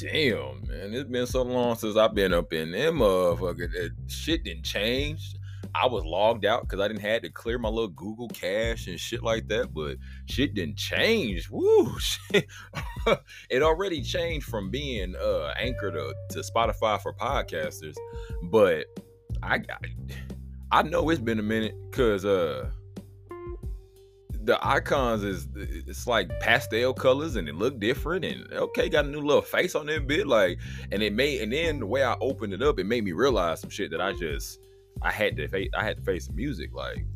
damn, man, it's been so long since I've been up in them motherfucker. That shit didn't change. I was logged out because I didn't had to clear my little Google Cache and shit like that, but shit didn't change. Woo! It already changed from being uh anchor to, to Spotify for podcasters, but I got I know it's been a minute because uh the icons is it's like pastel colors and it look different and okay got a new little face on that bit like and it made and then the way I opened it up it made me realize some shit that I just I had to face I had to face music like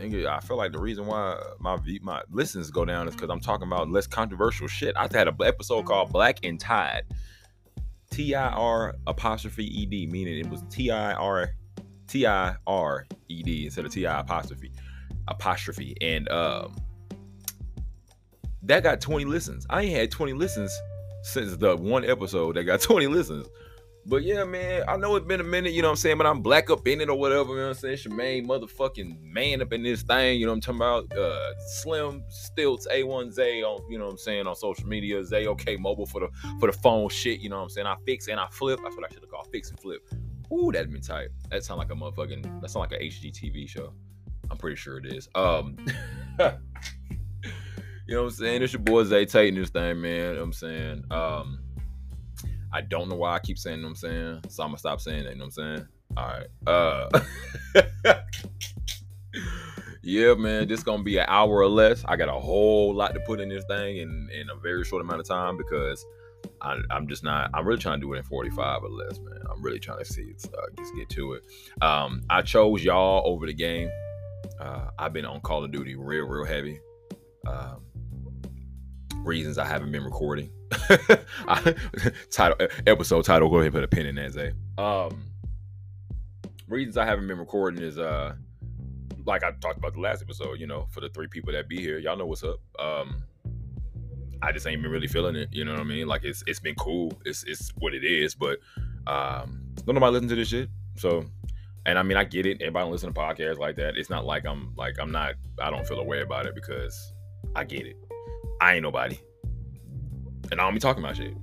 I feel like the reason why my my listens go down is because I'm talking about less controversial shit. I had an episode called Black and Tied, T I R apostrophe E D, meaning it was T I R T I R E D instead of T I apostrophe apostrophe, and um, that got 20 listens. I ain't had 20 listens since the one episode that got 20 listens. But yeah, man, I know it's been a minute, you know what I'm saying? But I'm black up in it or whatever, you know what I'm saying? Shemaine motherfucking man up in this thing, you know what I'm talking about? Uh Slim Stilts A1Z on, you know what I'm saying, on social media, Zay OK mobile for the for the phone shit, you know what I'm saying? I fix and I flip. That's what I should have called fix and flip. Ooh, that'd been tight. That sound like a motherfucking that sound like a HGTV show. I'm pretty sure it is. Um You know what I'm saying? It's your boy Zay taking this thing, man. You know I'm saying? Um I don't know why I keep saying, you know what I'm saying? So I'm gonna stop saying that, you know what I'm saying? All right. Uh Yeah, man, this gonna be an hour or less. I got a whole lot to put in this thing in in a very short amount of time because I, am just not. I'm really trying to do it in 45 or less, man. I'm really trying to see uh, just get to it. Um, I chose y'all over the game. Uh, I've been on Call of Duty real, real heavy. Um, reasons I haven't been recording. title episode title. Go ahead and put a pin in that, Zay. Um, reasons I haven't been recording is uh, like I talked about the last episode. You know, for the three people that be here, y'all know what's up. Um, I just ain't been really feeling it. You know what I mean? Like it's it's been cool. It's it's what it is, but um, don't nobody listen to this shit. So, and I mean, I get it. Everybody listen to podcasts like that. It's not like I'm like I'm not. I don't feel a way about it because I get it. I ain't nobody, and I don't be talking about shit.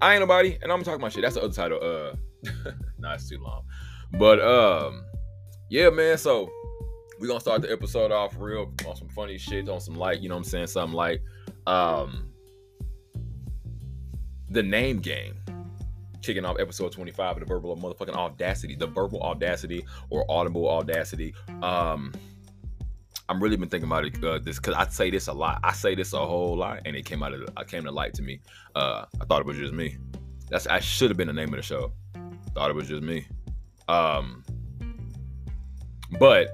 I ain't nobody, and I'm talking about shit. That's the other title. Uh, nah, it's too long. But um, yeah, man. So we gonna start the episode off real on some funny shit, on some light. You know what I'm saying? Something like um the name game kicking off episode 25 of the verbal motherfucking audacity the verbal audacity or audible audacity. Um i'm really been thinking about it uh, this because i say this a lot. I say this a whole lot and it came out of uh, came to light to me. Uh i thought it was just me. That's i should have been the name of the show. Thought it was just me. Um but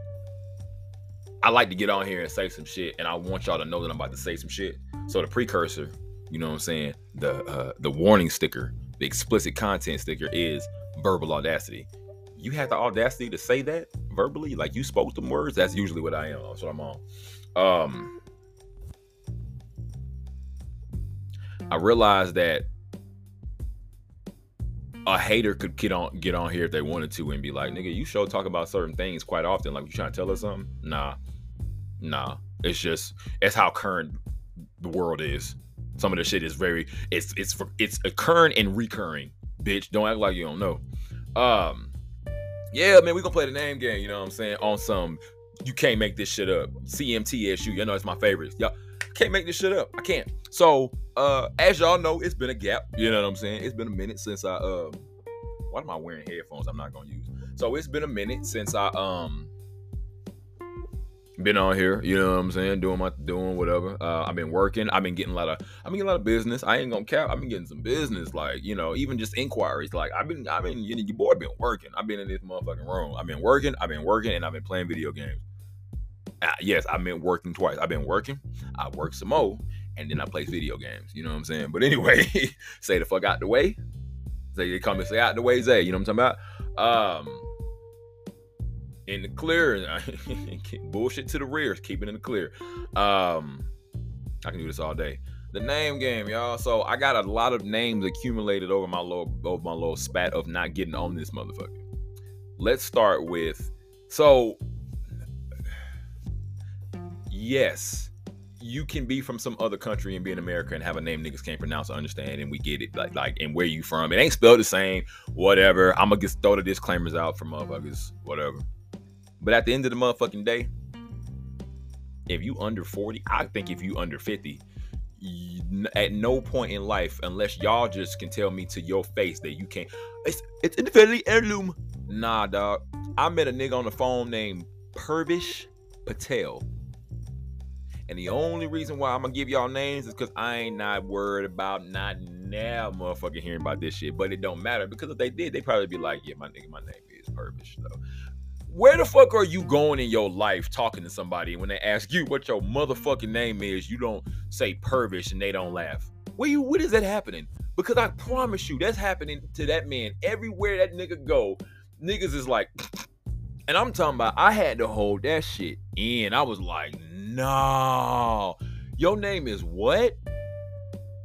I like to get on here and say some shit, and I want y'all to know that I'm about to say some shit. So the precursor, you know what I'm saying, the uh, the warning sticker, the explicit content sticker is verbal audacity. You have the audacity to say that verbally, like you spoke them words. That's usually what I am. That's what I'm on. Um, I realized that a hater could get on get on here if they wanted to and be like, nigga, you show talk about certain things quite often. Like you trying to tell us something? Nah. Nah. It's just it's how current the world is. Some of the shit is very it's it's it's occurring and recurring. Bitch, don't act like you don't know. Um yeah, man, we gonna play the name game, you know what I'm saying? On some you can't make this shit up. CMTSU, you know it's my favorite. Y'all can't make this shit up. I can't. So, uh, as y'all know, it's been a gap. You know what I'm saying? It's been a minute since I um. Why am I wearing headphones? I'm not gonna use. So it's been a minute since I um been on here, you know what I'm saying, doing my doing whatever. Uh, I've been working. I've been getting a lot of I've been getting a lot of business. I ain't gonna cap. I've been getting some business, like you know, even just inquiries. Like I've been, I've been, you know, your boy been working. I've been in this motherfucking room. I've been working. I've been working, and I've been playing video games. Uh, yes, I've been working twice. I've been working. I work some more, and then I play video games. You know what I'm saying? But anyway, say the fuck out the way. Say they come and say out the way, Zay. You know what I'm talking about? Um in the clear. Bullshit to the rear, keeping in the clear. Um, I can do this all day. The name game, y'all. So I got a lot of names accumulated over my little over my little spat of not getting on this motherfucker. Let's start with so yes, you can be from some other country and be in America and have a name niggas can't pronounce or understand, and we get it. Like, like, and where you from? It ain't spelled the same. Whatever. I'm gonna just throw the disclaimers out for motherfuckers. Whatever. But at the end of the motherfucking day, if you under 40, I think if you under 50, at no point in life, unless y'all just can tell me to your face that you can't, it's it's infinitely heirloom. Nah, dog. I met a nigga on the phone named Purvish Patel. And the only reason why I'm gonna give y'all names is because I ain't not worried about not now motherfucking hearing about this shit. But it don't matter because if they did, they probably be like, yeah, my nigga, my name is Purvish though. Where the fuck are you going in your life talking to somebody when they ask you what your motherfucking name is, you don't say Purvish and they don't laugh? Where you what is that happening? Because I promise you, that's happening to that man everywhere that nigga go. Niggas is like, and I'm talking about I had to hold that shit in. I was like, no, your name is what?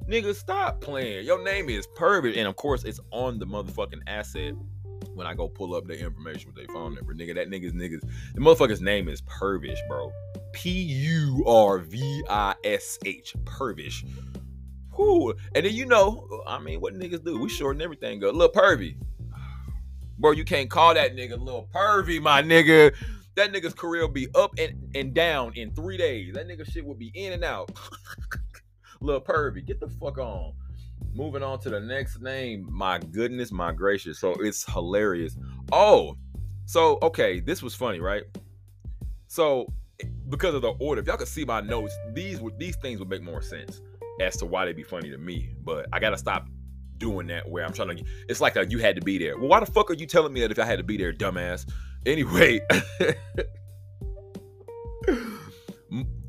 Nigga, stop playing. Your name is Purvish, and of course, it's on the motherfucking asset when I go pull up the information with their phone number. Nigga, that nigga's niggas. The motherfucker's name is Purvish, bro. P U R V I S H. Purvish. Whoo. And then you know, I mean, what niggas do? We shorten everything up. Little pervy. Bro, you can't call that nigga little pervy, my nigga. That nigga's career will be up and, and down in three days. That nigga shit will be in and out. little pervy. Get the fuck on. Moving on to the next name. My goodness, my gracious. So it's hilarious. Oh, so okay, this was funny, right? So because of the order, if y'all could see my notes, these would these things would make more sense as to why they would be funny to me. But I gotta stop doing that where I'm trying to. It's like a, you had to be there. Well, why the fuck are you telling me that if I had to be there, dumbass? Anyway,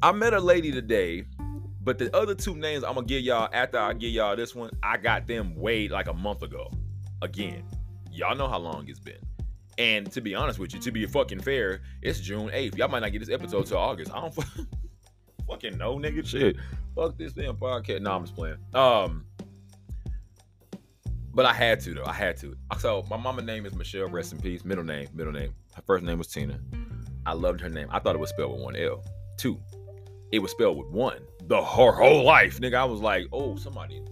I met a lady today but the other two names I'm gonna give y'all after I give y'all this one, I got them way like a month ago. Again, y'all know how long it's been. And to be honest with you, to be fucking fair, it's June 8th. Y'all might not get this episode till August. I don't fucking know, nigga. Shit. Fuck this damn podcast. No, I'm just playing. Um, but I had to though. I had to. So my mama name is Michelle. Rest in peace. Middle name. Middle name. Her first name was Tina. I loved her name. I thought it was spelled with one L. Two. It was spelled with one the her whole life, nigga. I was like, oh, somebody.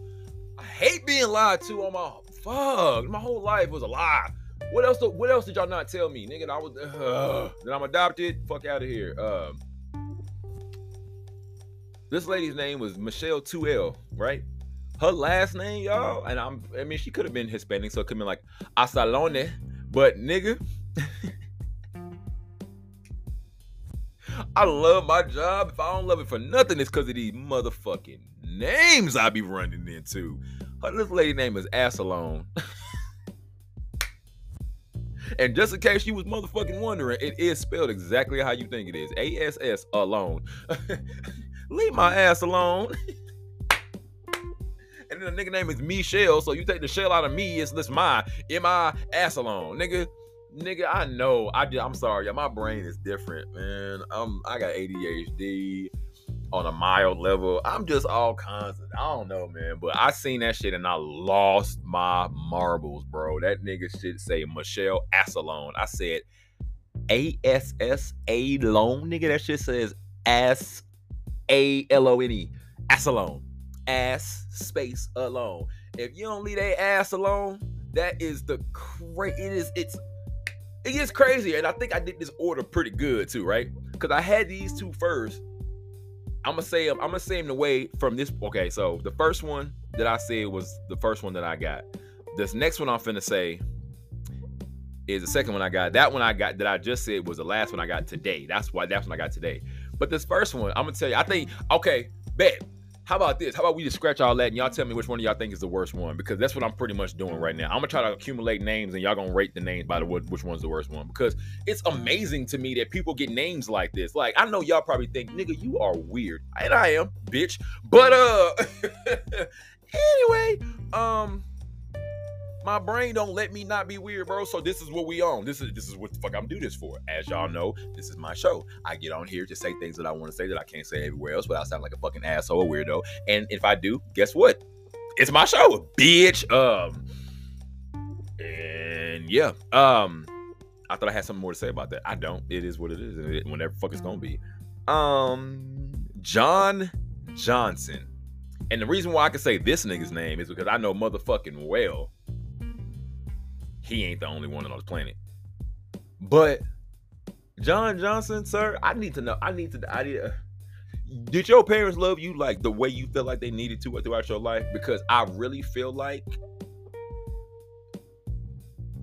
I hate being lied to on my fuck. My whole life was a lie. What else? What else did y'all not tell me, nigga? I was uh, that I'm adopted. Fuck out of here. Um, this lady's name was Michelle 2L, right? Her last name, y'all, and I'm. I mean, she could have been Hispanic, so it could have been like Asalone, but nigga. I love my job. If I don't love it for nothing, it's because of these motherfucking names I be running into. Her this lady name is Assalone. and just in case you was motherfucking wondering, it is spelled exactly how you think it is. A-S-S alone. Leave my ass alone. and then the nigga name is Michelle, so you take the shell out of me, it's this my M-I ass alone, nigga nigga, I know. I just, I'm sorry, yeah, my brain is different, man. I'm I got ADHD on a mild level. I'm just all kinds of I don't know, man. But I seen that shit and I lost my marbles, bro. That nigga should say Michelle Assalone. I said A S S A nigga. That shit says ass A L O N E. Assalone. Ass space alone. If you don't leave that ass alone, that is the crazy. It is. It's it gets crazy. And I think I did this order pretty good too, right? Because I had these two first. I'm gonna say I'm gonna say them the way from this. Okay, so the first one that I said was the first one that I got. This next one I'm finna say is the second one I got. That one I got that I just said was the last one I got today. That's why that's when I got today. But this first one, I'm gonna tell you, I think, okay, bet. How about this? How about we just scratch all that and y'all tell me which one of y'all think is the worst one? Because that's what I'm pretty much doing right now. I'm gonna try to accumulate names and y'all gonna rate the names by the which one's the worst one. Because it's amazing to me that people get names like this. Like I know y'all probably think, nigga, you are weird, and I am, bitch. But uh, anyway, um my brain don't let me not be weird, bro. So this is what we own. This is this is what the fuck I'm do this for. As y'all know, this is my show. I get on here to say things that I want to say that I can't say everywhere else without sounding like a fucking asshole or weirdo. And if I do, guess what? It's my show, bitch. Um, and yeah, um, I thought I had something more to say about that. I don't. It is what it is. Whenever the fuck it's gonna be. Um, John Johnson. And the reason why I can say this nigga's name is because I know motherfucking well he ain't the only one on the planet. But John Johnson, sir, I need to know. I need to. I need. Uh, did your parents love you like the way you feel like they needed to throughout your life? Because I really feel like,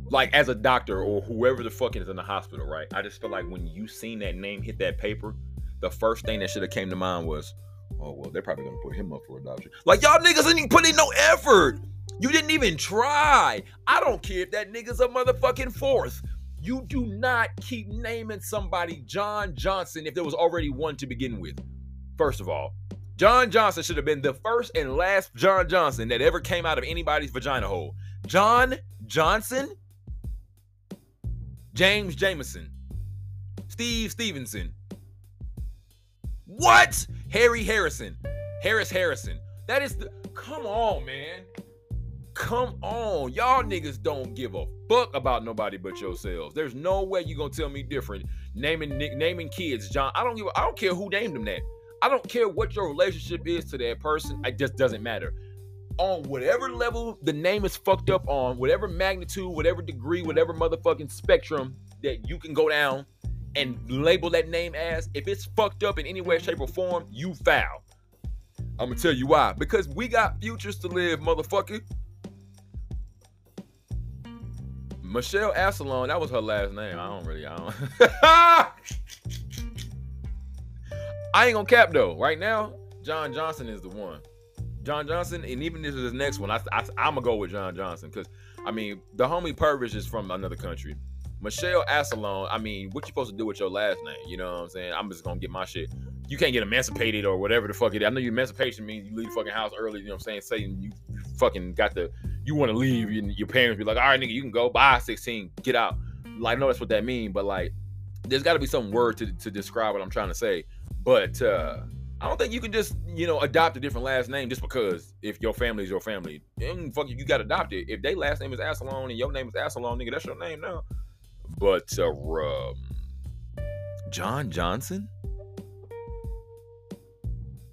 like as a doctor or whoever the fuck is in the hospital, right? I just feel like when you seen that name hit that paper, the first thing that should have came to mind was, oh well, they're probably gonna put him up for adoption. Like y'all niggas didn't even put in no effort. You didn't even try. I don't care if that nigga's a motherfucking fourth. You do not keep naming somebody John Johnson if there was already one to begin with. First of all, John Johnson should have been the first and last John Johnson that ever came out of anybody's vagina hole. John Johnson? James Jameson. Steve Stevenson. What? Harry Harrison. Harris Harrison. That is the. Come on, man. Come on. Y'all niggas don't give a fuck about nobody but yourselves. There's no way you gonna tell me different. Naming naming kids John. I don't give. I don't care who named them that. I don't care what your relationship is to that person. It just doesn't matter. On whatever level the name is fucked up on, whatever magnitude, whatever degree, whatever motherfucking spectrum that you can go down and label that name as, if it's fucked up in any way, shape, or form, you foul. I'm gonna tell you why. Because we got futures to live, motherfucker. Michelle Asselon, that was her last name. I don't really, I don't. I ain't gonna cap though. Right now, John Johnson is the one. John Johnson, and even this is his next one, I, I, am gonna go with John Johnson because I mean the homie Purvis is from another country. Michelle Asselon, I mean, what you supposed to do with your last name? You know what I'm saying? I'm just gonna get my shit. You can't get emancipated or whatever the fuck it is. I know you emancipation means you leave the fucking house early. You know what I'm saying? Saying you fucking got the you want to leave, and your parents be like, all right, nigga, you can go. Bye, 16, get out. Like, I know that's what that mean, but like, there's got to be some word to, to describe what I'm trying to say. But uh, I don't think you can just, you know, adopt a different last name just because if your family is your family. And fuck you, you got adopted. If they last name is Asselon and your name is Asselon, nigga, that's your name now. But uh, um, John Johnson?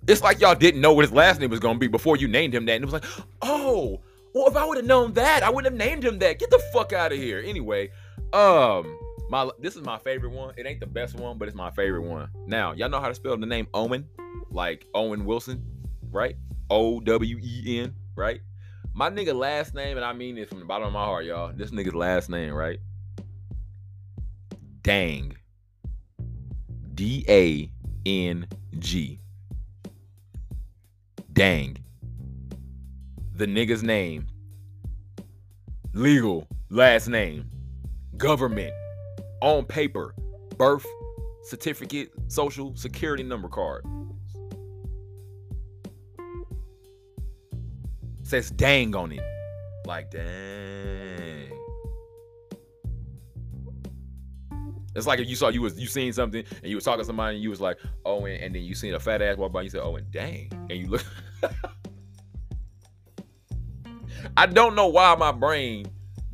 It's like y'all didn't know what his last name was gonna be before you named him that. And it was like, oh, well, if I would have known that, I wouldn't have named him that. Get the fuck out of here. Anyway, um, my this is my favorite one. It ain't the best one, but it's my favorite one. Now, y'all know how to spell the name Owen, like Owen Wilson, right? O W E N, right? My nigga last name, and I mean this from the bottom of my heart, y'all. This nigga's last name, right? Dang. D A N G. Dang the nigga's name, legal last name, government, on paper, birth certificate, social security number card. Says dang on it. Like, dang. It's like if you saw you was you seen something and you was talking to somebody and you was like, oh, and, and then you seen a fat ass walk by, and you said, oh, and dang, and you look. I don't know why my brain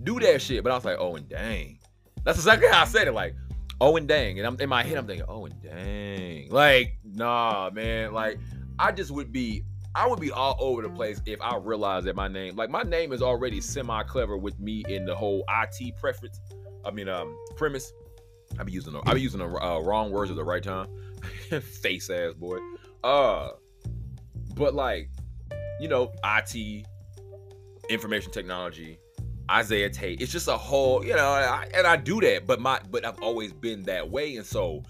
do that shit, but I was like, oh and dang. That's exactly how I said it. Like, oh and dang. And I'm in my head, I'm thinking, oh and dang. Like, nah, man. Like, I just would be, I would be all over the place if I realized that my name, like my name is already semi-clever with me in the whole IT preference. I mean, um, premise. I be using the I be using the uh, wrong words at the right time. Face ass boy. Uh, but like, you know, IT information technology, Isaiah Tate. It's just a whole, you know, I, and I do that, but my but I've always been that way, and so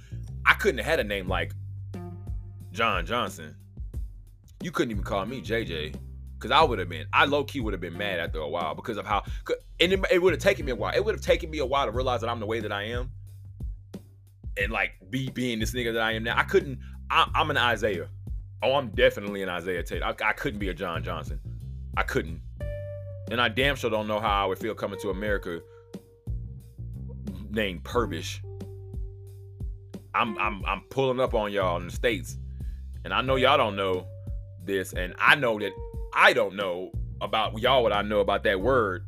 I couldn't have had a name like John Johnson. You couldn't even call me JJ. Cause I would have been, I low key would have been mad after a while because of how, and it, it would have taken me a while. It would have taken me a while to realize that I'm the way that I am, and like be being this nigga that I am now. I couldn't. I, am an Isaiah. Oh, I'm definitely an Isaiah Tate. I, I couldn't be a John Johnson. I couldn't. And I damn sure don't know how I would feel coming to America named Purvish. I'm I'm I'm pulling up on y'all in the States. And I know y'all don't know this, and I know that I don't know about y'all what I know about that word.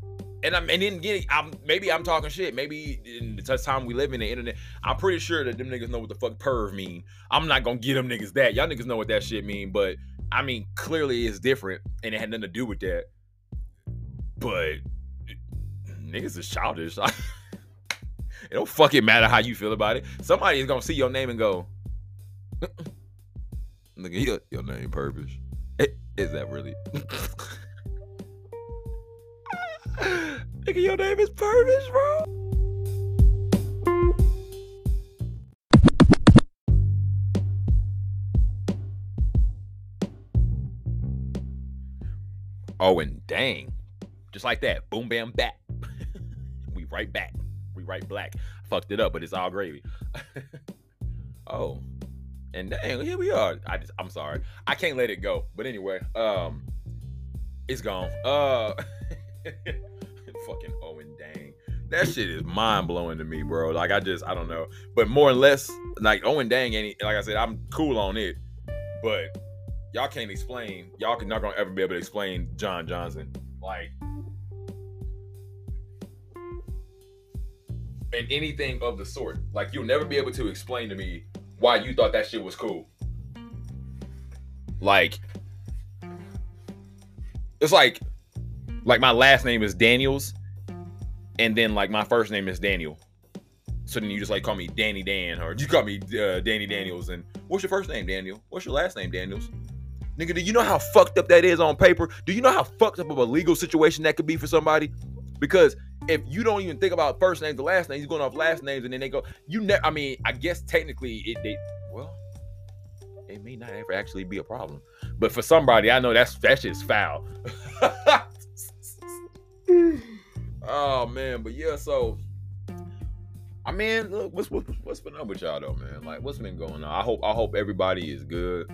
And I'm and then getting I'm maybe I'm talking shit. Maybe in the time we live in the internet, I'm pretty sure that them niggas know what the fuck perv mean. I'm not gonna get them niggas that. Y'all niggas know what that shit mean, but I mean clearly it's different and it had nothing to do with that. But niggas is childish. it don't fucking matter how you feel about it. Somebody is gonna see your name and go, Nigga, your name purpose. Is that really? Nigga, your name is Purvis, bro. Oh, and dang. Just like that. Boom, bam, bat. we right back. We right black. Fucked it up, but it's all gravy. oh. And dang, here we are. I just I'm sorry. I can't let it go. But anyway, um, it's gone. Uh fucking Owen Dang. That shit is mind blowing to me, bro. Like I just I don't know. But more or less, like Owen Dang ain't like I said, I'm cool on it. But y'all can't explain, y'all can not gonna ever be able to explain John Johnson. Like and anything of the sort. Like you'll never be able to explain to me why you thought that shit was cool. Like, it's like, like my last name is Daniels, and then like my first name is Daniel. So then you just like call me Danny Dan, or you call me uh, Danny Daniels. And what's your first name, Daniel? What's your last name, Daniels? Nigga, do you know how fucked up that is on paper? Do you know how fucked up of a legal situation that could be for somebody? Because if you don't even think about first names, the last names, you're going off last names, and then they go, you never. I mean, I guess technically it they well, it may not ever actually be a problem, but for somebody, I know that's that shit's foul. oh man, but yeah, so I mean, look, what's what's what's been up with y'all though, man? Like, what's been going on? I hope I hope everybody is good.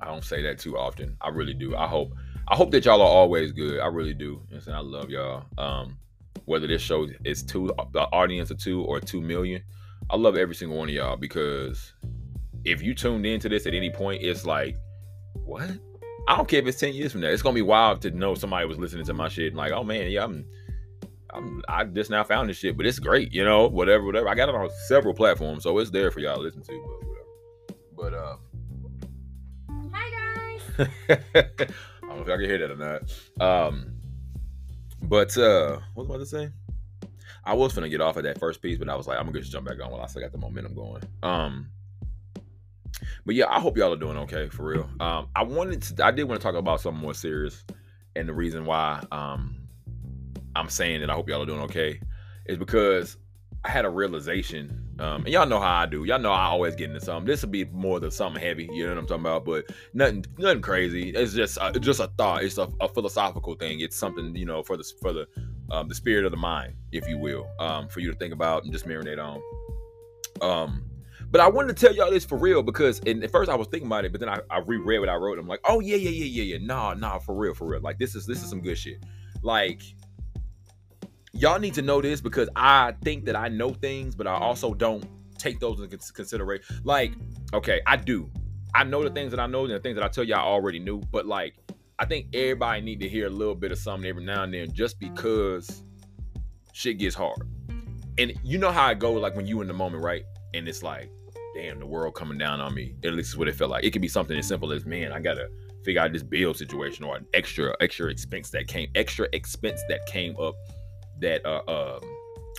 I don't say that too often. I really do. I hope I hope that y'all are always good. I really do. Know I love y'all. Um, whether this show is two the audience of two or two million. I love every single one of y'all because if you tuned into this at any point, it's like, what? I don't care if it's 10 years from now. It's gonna be wild to know somebody was listening to my shit and like, oh man, yeah, I'm I'm I just now found this shit, but it's great, you know, whatever, whatever. I got it on several platforms, so it's there for y'all to listen to, but whatever. But uh Hi guys. I don't know if y'all can hear that or not. Um but uh what was I about to say? I was gonna get off of that first piece, but I was like, I'm gonna just jump back on while I still got the momentum going. Um but yeah, I hope y'all are doing okay for real. Um I wanted to I did want to talk about something more serious and the reason why um I'm saying that I hope y'all are doing okay is because I had a realization, um, and y'all know how I do. Y'all know I always get into something. This will be more than something heavy, you know what I'm talking about? But nothing, nothing crazy. It's just, uh, just a thought. It's a, a, philosophical thing. It's something, you know, for the for the um, the spirit of the mind, if you will, um, for you to think about and just marinate on. Um, but I wanted to tell y'all this for real because in, at first I was thinking about it, but then I, I reread what I wrote. I'm like, oh yeah, yeah, yeah, yeah, yeah. Nah, nah, for real, for real. Like this is this is some good shit. Like y'all need to know this because I think that I know things, but I mm-hmm. also don't take those into consideration. Like, okay, I do. I know the things that I know and the things that I tell you I already knew, but like, I think everybody need to hear a little bit of something every now and then just because shit gets hard. And you know how it goes, like when you in the moment, right? And it's like, damn, the world coming down on me. At least is what it felt like. It could be something as simple as, man, I gotta figure out this bill situation or an extra, extra expense that came, extra expense that came up that uh, um,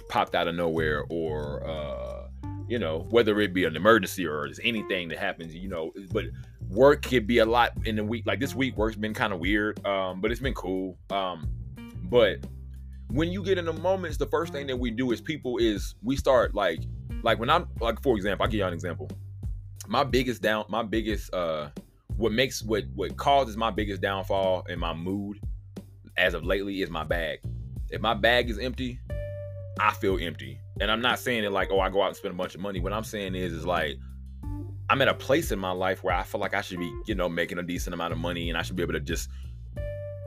popped out of nowhere or uh, you know whether it be an emergency or just anything that happens you know but work could be a lot in the week. Like this week work's been kind of weird um, but it's been cool um, but when you get in the moments the first thing that we do as people is we start like like when i'm like for example i'll give you an example. My biggest down my biggest uh what makes what what causes my biggest downfall in my mood as of lately is my bag if my bag is empty, I feel empty. And I'm not saying it like, oh, I go out and spend a bunch of money. What I'm saying is, is like, I'm at a place in my life where I feel like I should be, you know, making a decent amount of money, and I should be able to just,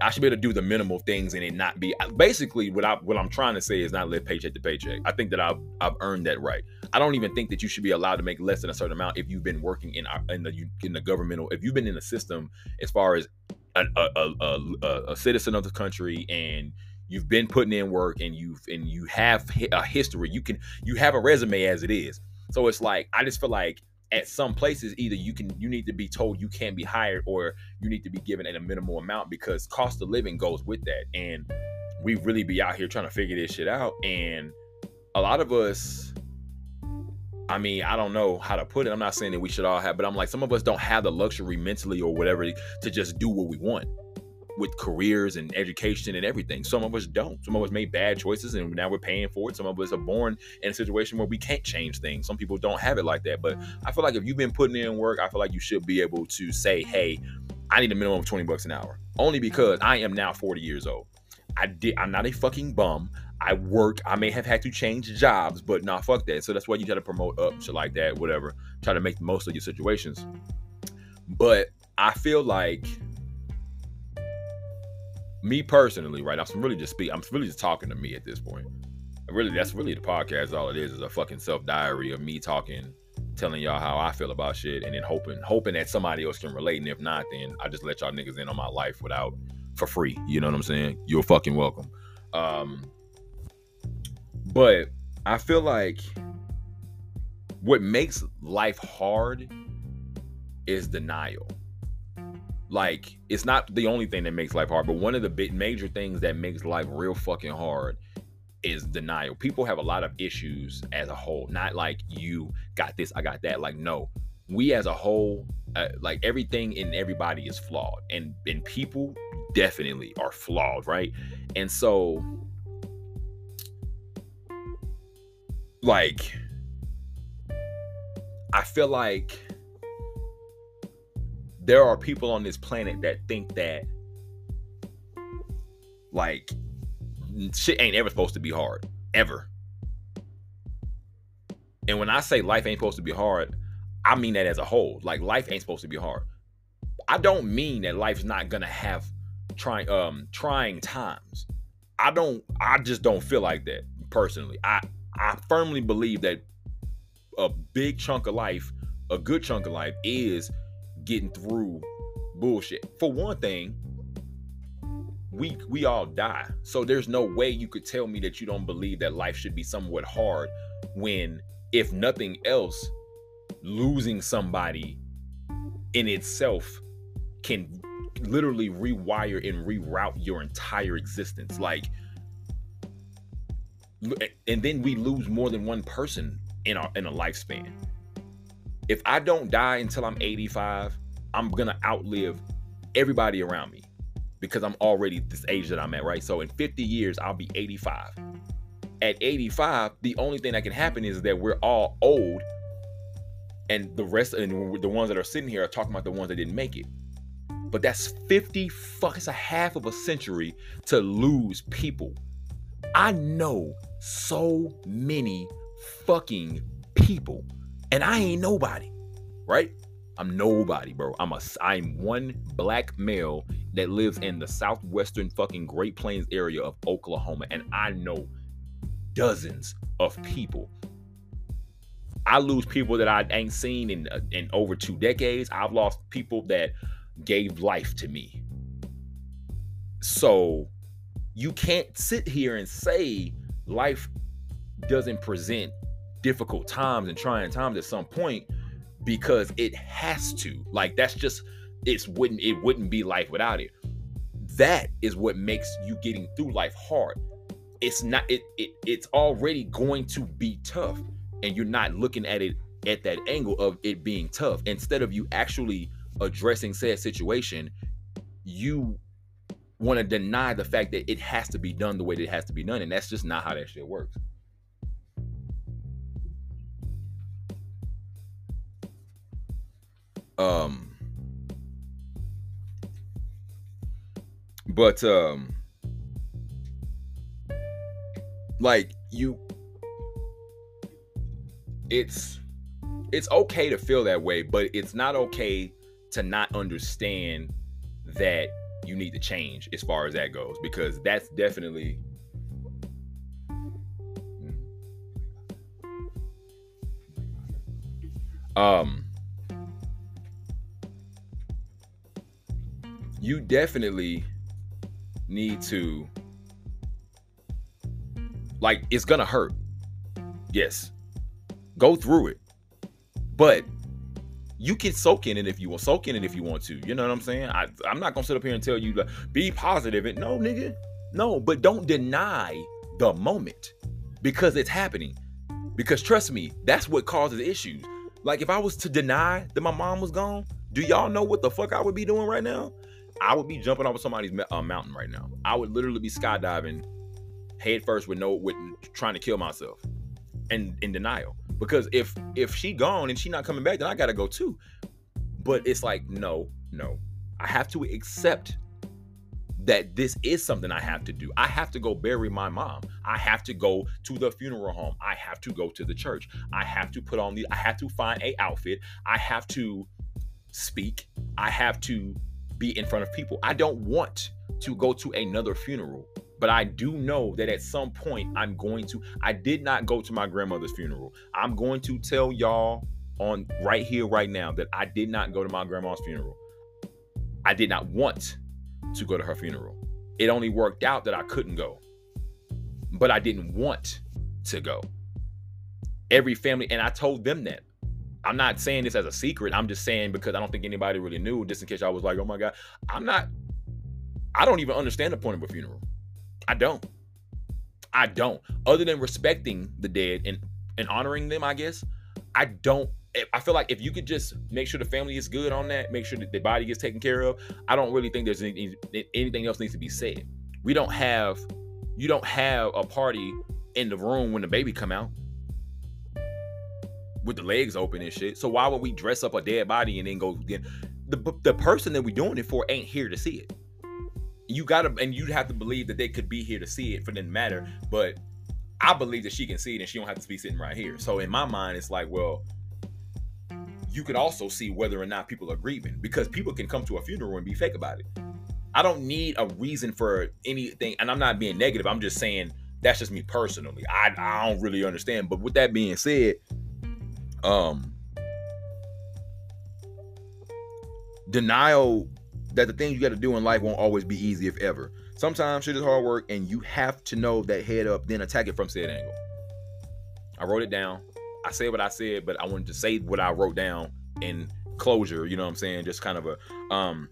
I should be able to do the minimal things and it not be. Basically, what I what I'm trying to say is not live paycheck to paycheck. I think that I've I've earned that right. I don't even think that you should be allowed to make less than a certain amount if you've been working in our, in the in the governmental. If you've been in the system as far as a, a, a, a, a citizen of the country and you've been putting in work and you've and you have a history you can you have a resume as it is. So it's like i just feel like at some places either you can you need to be told you can't be hired or you need to be given at a minimal amount because cost of living goes with that. And we really be out here trying to figure this shit out. And a lot of us I mean, I don't know how to put it. I'm not saying that we should all have, but I'm like, some of us don't have the luxury mentally or whatever to just do what we want with careers and education and everything. Some of us don't. Some of us made bad choices and now we're paying for it. Some of us are born in a situation where we can't change things. Some people don't have it like that. But mm-hmm. I feel like if you've been putting in work, I feel like you should be able to say, hey, I need a minimum of 20 bucks an hour. Only mm-hmm. because I am now 40 years old. I did I'm not a fucking bum. I work. I may have had to change jobs, but nah, fuck that. So that's why you got to promote up, shit like that, whatever. Try to make the most of your situations. But I feel like me personally, right? I'm really just speak. I'm really just talking to me at this point. Really, that's really the podcast. All it is is a fucking self diary of me talking, telling y'all how I feel about shit, and then hoping, hoping that somebody else can relate. And if not, then I just let y'all niggas in on my life without for free. You know what I'm saying? You're fucking welcome. Um, but I feel like what makes life hard is denial. Like, it's not the only thing that makes life hard, but one of the big major things that makes life real fucking hard is denial. People have a lot of issues as a whole. Not like you got this, I got that. Like, no, we as a whole, uh, like everything in everybody is flawed, and and people definitely are flawed, right? And so like I feel like there are people on this planet that think that like shit ain't ever supposed to be hard ever. And when I say life ain't supposed to be hard, I mean that as a whole. Like life ain't supposed to be hard. I don't mean that life's not gonna have trying um trying times. I don't I just don't feel like that personally. I I firmly believe that a big chunk of life, a good chunk of life is getting through bullshit. For one thing, we we all die. So there's no way you could tell me that you don't believe that life should be somewhat hard when if nothing else losing somebody in itself can literally rewire and reroute your entire existence. Like and then we lose more than one person in a in a lifespan. If I don't die until I'm 85, I'm gonna outlive everybody around me because I'm already this age that I'm at, right? So in 50 years, I'll be 85. At 85, the only thing that can happen is that we're all old, and the rest and the ones that are sitting here are talking about the ones that didn't make it. But that's 50 fuck, it's a half of a century to lose people. I know so many fucking people, and I ain't nobody, right? I'm nobody, bro. I'm a I'm one black male that lives in the southwestern fucking Great Plains area of Oklahoma, and I know dozens of people. I lose people that I ain't seen in uh, in over two decades. I've lost people that gave life to me. So you can't sit here and say life doesn't present difficult times and trying times at some point because it has to. Like that's just it's wouldn't it wouldn't be life without it. That is what makes you getting through life hard. It's not it, it it's already going to be tough and you're not looking at it at that angle of it being tough. Instead of you actually addressing said situation, you want to deny the fact that it has to be done the way that it has to be done. And that's just not how that shit works. Um, but, um, like you, it's, it's okay to feel that way, but it's not okay to not understand that you need to change as far as that goes because that's definitely um you definitely need to Like it's gonna hurt. Yes. Go through it. But you can soak in it if you want. Soak in it if you want to. You know what I'm saying? I, I'm not gonna sit up here and tell you to be positive. And no, nigga, no. But don't deny the moment because it's happening. Because trust me, that's what causes issues. Like if I was to deny that my mom was gone, do y'all know what the fuck I would be doing right now? I would be jumping off of somebody's uh, mountain right now. I would literally be skydiving head first with no with trying to kill myself and in denial. Because if if she gone and she not coming back then i gotta go too. But it's like no no. I have to accept that this is something i have to do. I have to go bury my mom. I have to go to the funeral home. I have to go to the church. I have to put on the i have to find a outfit. I have to speak. I have to be in front of people i don't want to go to another funeral but I do know that at some point I'm going to. I did not go to my grandmother's funeral. I'm going to tell y'all on right here, right now, that I did not go to my grandma's funeral. I did not want to go to her funeral. It only worked out that I couldn't go, but I didn't want to go. Every family, and I told them that. I'm not saying this as a secret. I'm just saying because I don't think anybody really knew, just in case I was like, oh my God. I'm not, I don't even understand the point of a funeral. I don't. I don't. Other than respecting the dead and and honoring them, I guess. I don't. Eh, I feel like if you could just make sure the family is good on that, make sure that the body gets taken care of. I don't really think there's any, anything else needs to be said. We don't have. You don't have a party in the room when the baby come out with the legs open and shit. So why would we dress up a dead body and then go? The the person that we're doing it for ain't here to see it you gotta and you'd have to believe that they could be here to see it for to matter. But I believe that she can see it and she don't have to be sitting right here. So in my mind, it's like, well, you could also see whether or not people are grieving because people can come to a funeral and be fake about it. I don't need a reason for anything, and I'm not being negative. I'm just saying that's just me personally. I, I don't really understand. But with that being said, um denial that the things you got to do in life won't always be easy, if ever. Sometimes shit is hard work, and you have to know that head up, then attack it from said angle. I wrote it down. I said what I said, but I wanted to say what I wrote down in closure. You know what I'm saying? Just kind of a um,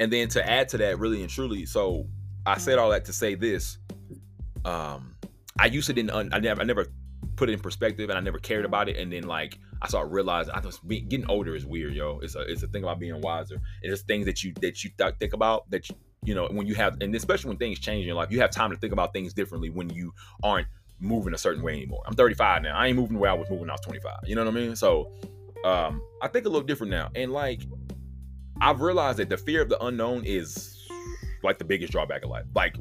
and then to add to that, really and truly. So I said all that to say this. Um, I used to didn't. I never. I never put it in perspective, and I never cared about it. And then like I started realizing I was getting older is weird, yo. It's a it's a thing about being wiser. And it's things that you that you th- think about that you, you know when you have and especially when things change in your life, you have time to think about things differently when you aren't moving a certain way anymore. I'm 35 now. I ain't moving the way I was moving when I was 25. You know what I mean? So um, I think a little different now. And like I've realized that the fear of the unknown is like the biggest drawback of life. Like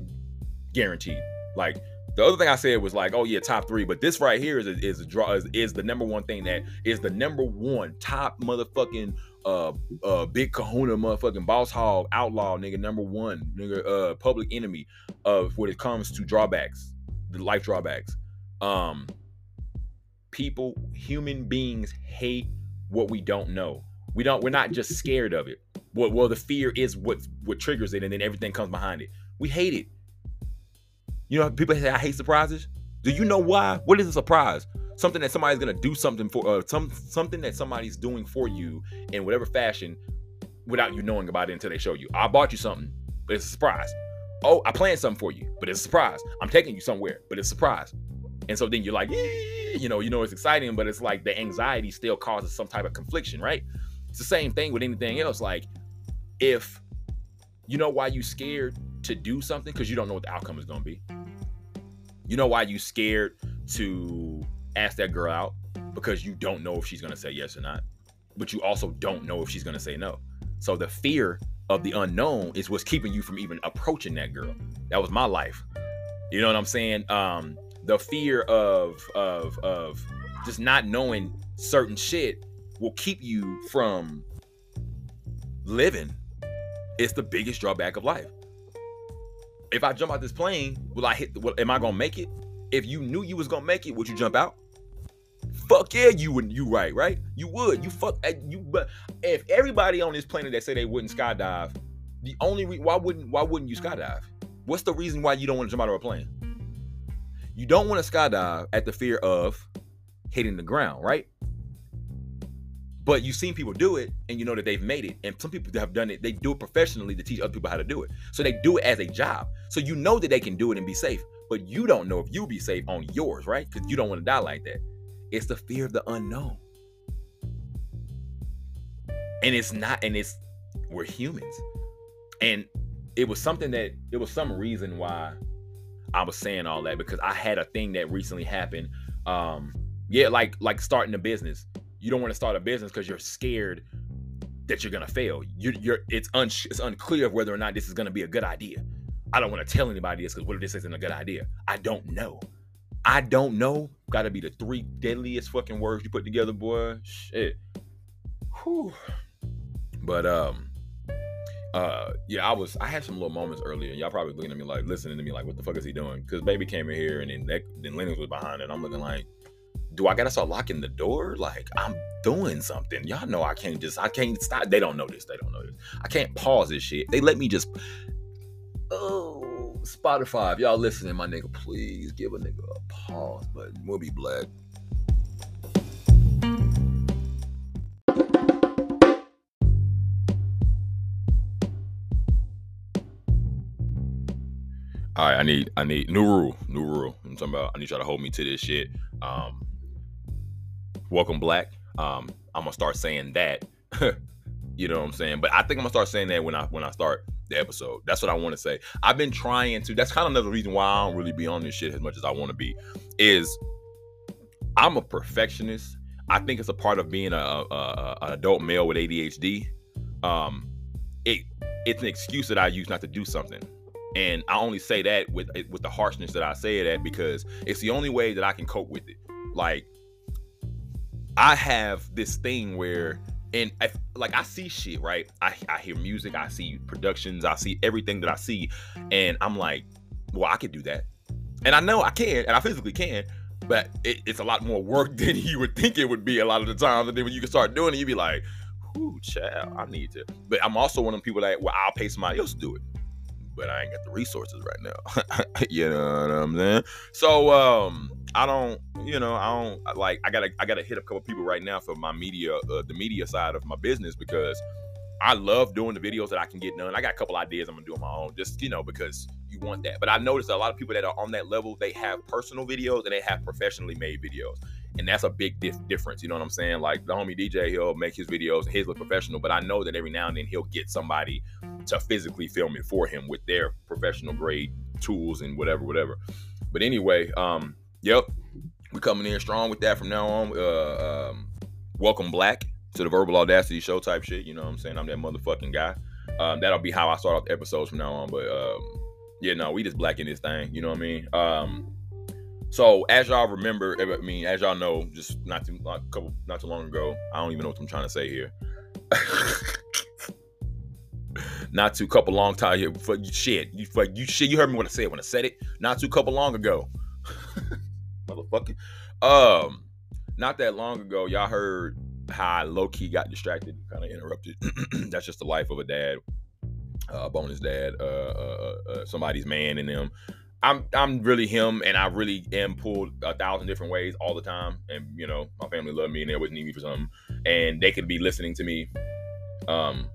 guaranteed. Like the other thing I said was like, oh yeah, top three. But this right here is a, is a draw is, is the number one thing that is the number one top motherfucking uh uh big kahuna motherfucking boss hog outlaw nigga number one nigga uh public enemy of when it comes to drawbacks, the life drawbacks. Um people, human beings hate what we don't know. We don't we're not just scared of it. Well, well the fear is what what triggers it and then everything comes behind it. We hate it. You know, people say I hate surprises. Do you know why? What is a surprise? Something that somebody's gonna do something for, uh, some something that somebody's doing for you in whatever fashion, without you knowing about it until they show you. I bought you something, but it's a surprise. Oh, I planned something for you, but it's a surprise. I'm taking you somewhere, but it's a surprise. And so then you're like, you know, you know it's exciting, but it's like the anxiety still causes some type of confliction, right? It's the same thing with anything else. Like, if you know why you're scared to do something because you don't know what the outcome is going to be. You know why you scared to ask that girl out because you don't know if she's to say yes or not. But you also don't know if she's to say no. So the fear of the unknown is what's keeping you from even approaching that girl. That was my life. You know what I'm saying? Um the fear of of of just not knowing certain shit will keep you from living. It's the biggest drawback of life if I jump out this plane, will I hit? Will, am I gonna make it? If you knew you was gonna make it, would you jump out? Fuck yeah, you would. You right, right? You would. You fuck eh, you. But if everybody on this planet that say they wouldn't skydive, the only re- why wouldn't why wouldn't you skydive? What's the reason why you don't want to jump out of a plane? You don't want to skydive at the fear of hitting the ground, right? But you've seen people do it and you know that they've made it. And some people have done it, they do it professionally to teach other people how to do it. So they do it as a job. So you know that they can do it and be safe, but you don't know if you'll be safe on yours, right? Because you don't want to die like that. It's the fear of the unknown. And it's not, and it's, we're humans. And it was something that, it was some reason why I was saying all that because I had a thing that recently happened. Um, yeah, like like starting a business you don't want to start a business because you're scared that you're gonna fail. You're, you're it's un, it's unclear of whether or not this is gonna be a good idea. I don't want to tell anybody this because what if this isn't a good idea? I don't know. I don't know. Got to be the three deadliest fucking words you put together, boy. Shit. Whew. But um, uh, yeah, I was. I had some little moments earlier. Y'all probably looking at me like, listening to me like, what the fuck is he doing? Because baby came in here and then that, then Lennox was behind it. I'm looking like, do I gotta start locking the door? Like I'm doing something. Y'all know I can't just I can't stop. They don't know this. They don't know this. I can't pause this shit. They let me just Oh Spotify, if y'all listening, my nigga, please give a nigga a pause button. We'll be black. All right, I need I need new rule, new rule. I'm talking about I need y'all to hold me to this shit. Um, welcome black. Um, I'm gonna start saying that. you know what I'm saying? But I think I'm gonna start saying that when I when I start the episode. That's what I want to say. I've been trying to. That's kind of another reason why I don't really be on this shit as much as I want to be. Is I'm a perfectionist. I think it's a part of being a, a, a an adult male with ADHD. Um, it it's an excuse that I use not to do something. And I only say that with with the harshness that I say it at because it's the only way that I can cope with it. Like I have this thing where and like I see shit, right? I, I hear music, I see productions, I see everything that I see, and I'm like, well, I could do that, and I know I can, and I physically can, but it, it's a lot more work than you would think it would be a lot of the time. And then when you can start doing it, you'd be like, "Ooh, child, I need to." But I'm also one of the people that, well, I'll pay somebody else to do it, but I ain't got the resources right now. you know what I'm saying? So, um, I don't, you know, I don't like. I gotta, I gotta hit a couple people right now for my media, uh, the media side of my business because I love doing the videos that I can get done. I got a couple ideas I'm gonna do on my own, just you know, because you want that. But I noticed a lot of people that are on that level, they have personal videos and they have professionally made videos, and that's a big dif- difference. You know what I'm saying? Like the homie DJ, he'll make his videos, and his look professional, but I know that every now and then he'll get somebody to physically film it for him with their professional grade tools and whatever, whatever. But anyway, um, Yep, we coming in strong with that from now on. Uh, um, welcome black to the Verbal Audacity Show type shit. You know what I'm saying? I'm that motherfucking guy. Um, that'll be how I start off the episodes from now on. But um, yeah, no, we just black in this thing. You know what I mean? Um, so as y'all remember, I mean, as y'all know, just not too a couple not too long ago, I don't even know what I'm trying to say here. not too couple long time here. For shit, you you shit. You heard me when I said when I said it. Not too couple long ago. motherfucker. Um, not that long ago, y'all heard how I low key got distracted, kind of interrupted. That's just the life of a dad, uh, bonus dad, uh, uh, uh, uh, somebody's man in them. I'm I'm really him, and I really am pulled a thousand different ways all the time. And you know, my family love me, and they always need me for something. And they could be listening to me. Um,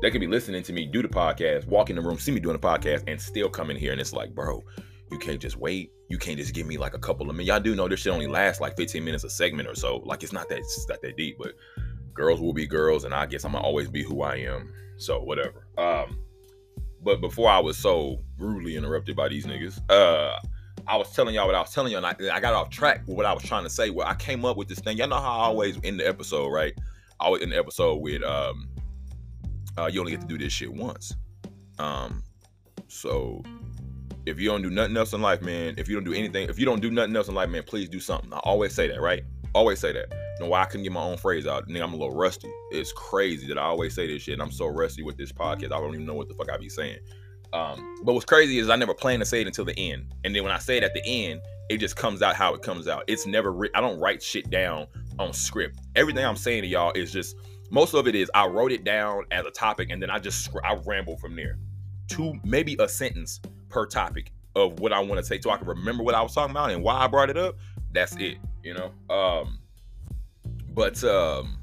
they could be listening to me do the podcast, walk in the room, see me doing the podcast, and still come in here, and it's like, bro, you can't just wait. You can't just give me like a couple of minutes. Y'all do know this shit only lasts like 15 minutes a segment or so. Like it's not that it's not that deep, but girls will be girls, and I guess I'm gonna always be who I am. So whatever. Um, but before I was so rudely interrupted by these niggas, uh, I was telling y'all what I was telling y'all, and I, I got off track with what I was trying to say. Well, I came up with this thing. Y'all know how I always in the episode, right? I always in the episode with um, uh, you only get to do this shit once. Um, so if you don't do nothing else in life, man, if you don't do anything, if you don't do nothing else in life, man, please do something. I always say that, right? Always say that. You know why I couldn't get my own phrase out? Nigga, I'm a little rusty. It's crazy that I always say this shit, and I'm so rusty with this podcast. I don't even know what the fuck I be saying. Um, but what's crazy is I never plan to say it until the end, and then when I say it at the end, it just comes out how it comes out. It's never. Ri- I don't write shit down on script. Everything I'm saying to y'all is just. Most of it is I wrote it down as a topic, and then I just I ramble from there. Two, maybe a sentence per topic of what I want to say so I can remember what I was talking about and why I brought it up, that's it, you know. Um but um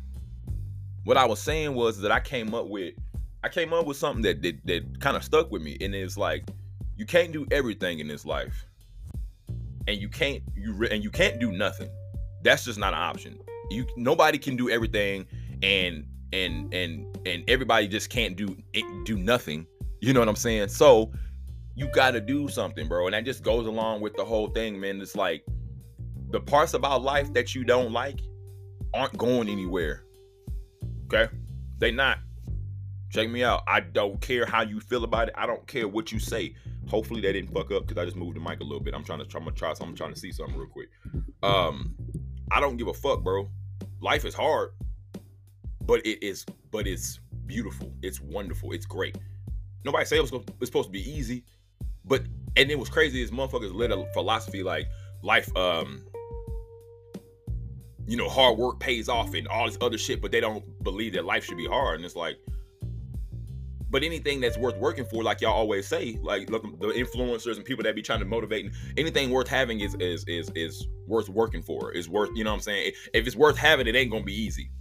what I was saying was that I came up with I came up with something that that, that kind of stuck with me and it's like you can't do everything in this life. And you can't you re- and you can't do nothing. That's just not an option. You nobody can do everything and and and and everybody just can't do do nothing. You know what I'm saying? So you got to do something, bro. And that just goes along with the whole thing, man. It's like the parts about life that you don't like aren't going anywhere. Okay? They not. Check me out. I don't care how you feel about it. I don't care what you say. Hopefully they didn't fuck up because I just moved the mic a little bit. I'm trying to try, I'm try something. I'm trying to see something real quick. Um, I don't give a fuck, bro. Life is hard, but it is, but it's beautiful. It's wonderful. It's great. Nobody say it was, it's supposed to be easy, but and it was crazy. As motherfuckers lit a philosophy like life, um, you know, hard work pays off and all this other shit, but they don't believe that life should be hard. And it's like, but anything that's worth working for, like y'all always say, like look, the influencers and people that be trying to motivate, and anything worth having is is is is worth working for. Is worth, you know what I'm saying? If it's worth having, it ain't gonna be easy.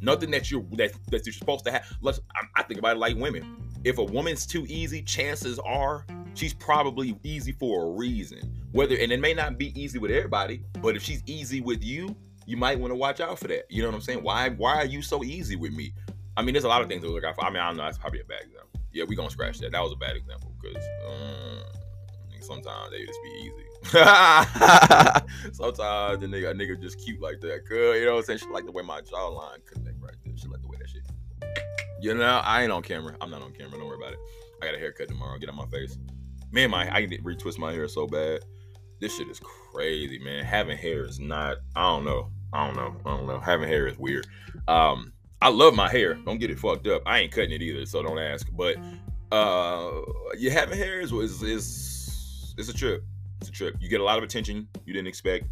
Nothing that you that that you're supposed to have. Let's. I, I think about it like women. If a woman's too easy, chances are she's probably easy for a reason. Whether and it may not be easy with everybody, but if she's easy with you, you might want to watch out for that. You know what I'm saying? Why why are you so easy with me? I mean, there's a lot of things to look out for. I mean, I know. That's probably a bad example. Yeah, we gonna scratch that. That was a bad example because um, sometimes they just be easy. sometimes the nigga, a nigga just cute like that. Cause, you know what I'm saying? She like the way my jawline connect right there. She like the way that shit. You know, I ain't on camera. I'm not on camera. Don't worry about it. I got a haircut tomorrow. Get on my face. Man, my I can retwist my hair so bad. This shit is crazy, man. Having hair is not. I don't know. I don't know. I don't know. Having hair is weird. Um, I love my hair. Don't get it fucked up. I ain't cutting it either, so don't ask. But uh, you having hair is is is it's a trip. It's a trip. You get a lot of attention you didn't expect.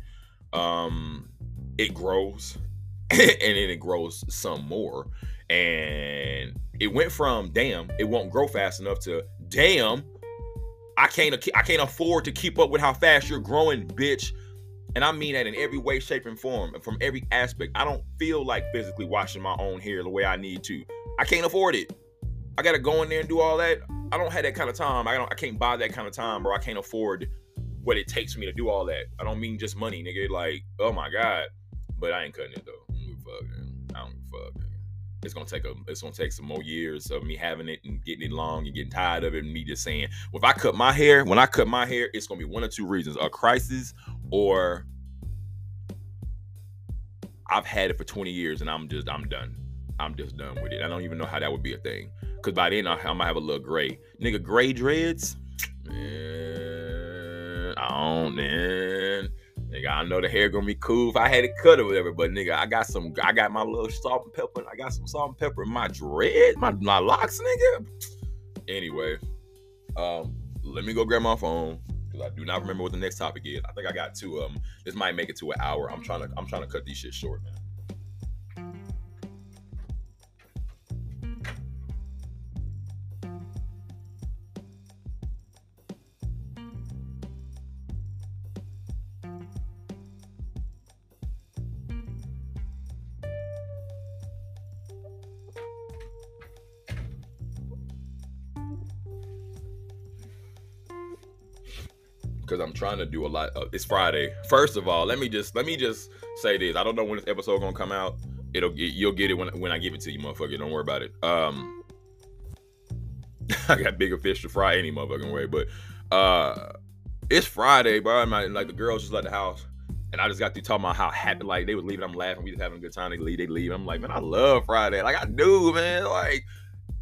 Um, it grows, and then it grows some more. And it went from damn, it won't grow fast enough to damn, I can't I can't afford to keep up with how fast you're growing, bitch. And I mean that in every way, shape, and form, and from every aspect. I don't feel like physically washing my own hair the way I need to. I can't afford it. I gotta go in there and do all that. I don't have that kind of time. I don't. I can't buy that kind of time, bro. I can't afford what it takes for me to do all that. I don't mean just money, nigga. Like, oh my god. But I ain't cutting it though. I don't fuck it's gonna take a it's gonna take some more years of me having it and getting it long and getting tired of it and me just saying well, if I cut my hair when I cut my hair it's gonna be one or two reasons a crisis or I've had it for 20 years and I'm just I'm done. I'm just done with it. I don't even know how that would be a thing. Because by then I, I might have a little gray. Nigga gray dreads? Man I don't man Nigga, I know the hair gonna be cool if I had it cut or whatever, but nigga, I got some, I got my little salt and pepper, I got some salt and pepper in my dread, my, my locks, nigga. Anyway, um, let me go grab my phone because I do not remember what the next topic is. I think I got two of them. This might make it to an hour. I'm trying to, I'm trying to cut these shit short, man. Trying to do a lot. Of, it's Friday. First of all, let me just let me just say this. I don't know when this episode gonna come out. It'll get you'll get it when when I give it to you, motherfucker. Don't worry about it. Um, I got bigger fish to fry any motherfucking way, but uh, it's Friday, bro. I'm not, like the girls just left the house. And I just got to talking about how happy, like they was leaving. I'm laughing. We just having a good time. They leave. They leave. I'm like, man, I love Friday. Like I do, man. Like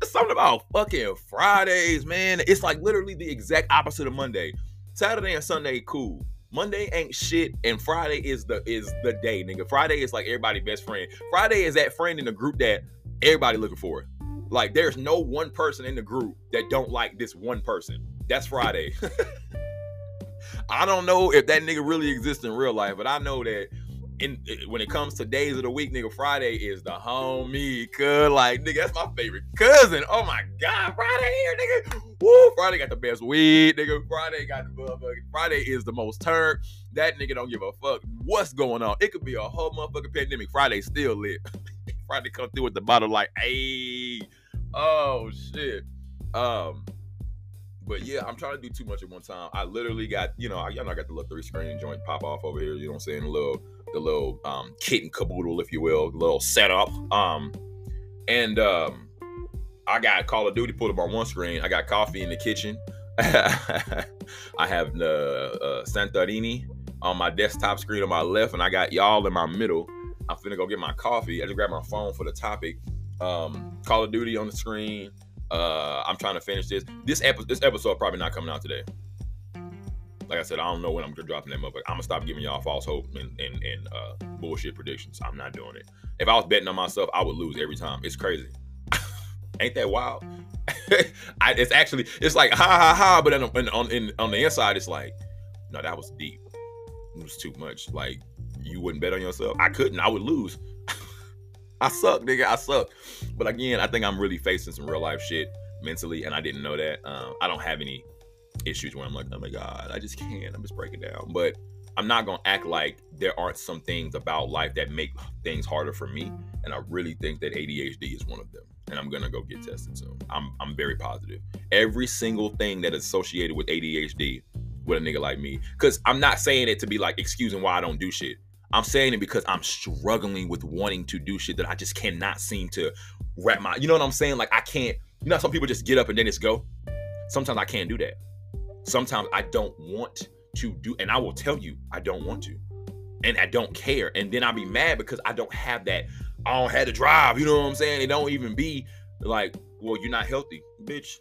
there's something about fucking Fridays, man. It's like literally the exact opposite of Monday. Saturday and Sunday cool. Monday ain't shit, and Friday is the is the day, nigga. Friday is like everybody best friend. Friday is that friend in the group that everybody looking for. Like there's no one person in the group that don't like this one person. That's Friday. I don't know if that nigga really exists in real life, but I know that in when it comes to days of the week, nigga, Friday is the homie. Cuz like nigga, that's my favorite cousin. Oh my god, Friday here, nigga. Woo, Friday got the best weed, nigga. Friday got the motherfucking Friday is the most turned. That nigga don't give a fuck what's going on. It could be a whole motherfucking pandemic. Friday still lit. Friday come through with the bottle like, hey, oh shit. Um, but yeah, I'm trying to do too much at one time. I literally got, you know, I, y'all know I got the little three screen joint pop off over here. You know what I'm saying? The little, the little um, kit and caboodle, if you will, little setup. Um, and um, I got Call of Duty pulled up on one screen. I got coffee in the kitchen. I have the uh, Santorini on my desktop screen on my left, and I got y'all in my middle. I'm finna go get my coffee. I just grabbed my phone for the topic. Um, Call of Duty on the screen. Uh, I'm trying to finish this. This episode, this episode probably not coming out today. Like I said, I don't know when I'm dropping that motherfucker. I'm gonna stop giving y'all false hope and and, and uh, bullshit predictions. I'm not doing it. If I was betting on myself, I would lose every time. It's crazy. Ain't that wild? I, it's actually it's like ha ha ha, but on on in, on the inside, it's like no, that was deep. It was too much. Like you wouldn't bet on yourself. I couldn't. I would lose. I suck, nigga. I suck. But again, I think I'm really facing some real life shit mentally, and I didn't know that. Um, I don't have any issues where I'm like, oh my god, I just can't. I'm just breaking down. But I'm not gonna act like there aren't some things about life that make things harder for me. And I really think that ADHD is one of them. And I'm gonna go get tested soon. I'm I'm very positive. Every single thing that is associated with ADHD with a nigga like me. Cause I'm not saying it to be like excusing why I don't do shit. I'm saying it because I'm struggling with wanting to do shit that I just cannot seem to wrap my. You know what I'm saying? Like I can't. You know, some people just get up and then it's go. Sometimes I can't do that. Sometimes I don't want to do, and I will tell you I don't want to, and I don't care, and then I'll be mad because I don't have that. I don't have to drive. You know what I'm saying? It don't even be like, well, you're not healthy, bitch.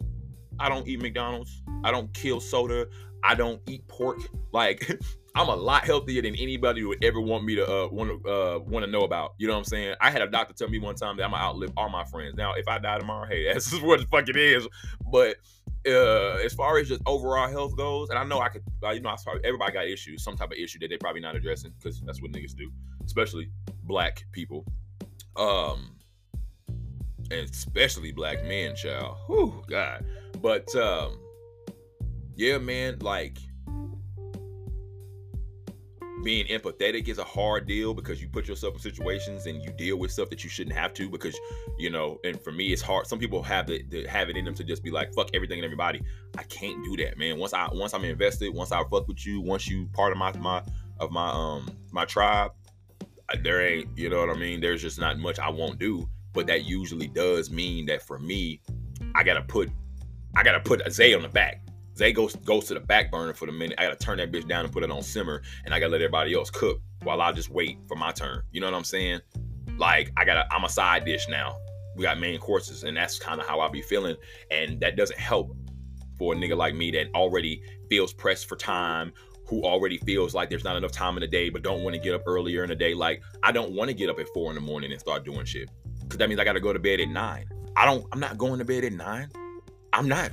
I don't eat McDonald's. I don't kill soda. I don't eat pork. Like I'm a lot healthier than anybody would ever want me to uh, want to uh, want to know about. You know what I'm saying? I had a doctor tell me one time that I'm gonna outlive all my friends. Now, if I die tomorrow, hey, that's just what the fuck it is. But uh, as far as just overall health goes, and I know I could, uh, you know, I probably, everybody got issues, some type of issue that they probably not addressing because that's what niggas do, especially black people, um, and especially black men, child. Whew, God. But um, yeah, man, like being empathetic is a hard deal because you put yourself in situations and you deal with stuff that you shouldn't have to because you know and for me it's hard. Some people have it have it in them to just be like fuck everything and everybody. I can't do that man. Once i once i'm invested once i fuck with you once you part of my my of my um my tribe there ain't you know what i mean? There's just not much i won't do. But that usually does mean that for me i gotta put i gotta put a zay on the back Zay goes goes to the back burner for the minute. I gotta turn that bitch down and put it on simmer, and I gotta let everybody else cook while I just wait for my turn. You know what I'm saying? Like I gotta, I'm a side dish now. We got main courses, and that's kind of how I be feeling, and that doesn't help for a nigga like me that already feels pressed for time, who already feels like there's not enough time in the day, but don't want to get up earlier in the day. Like I don't want to get up at four in the morning and start doing shit, because that means I gotta go to bed at nine. I don't. I'm not going to bed at nine. I'm not.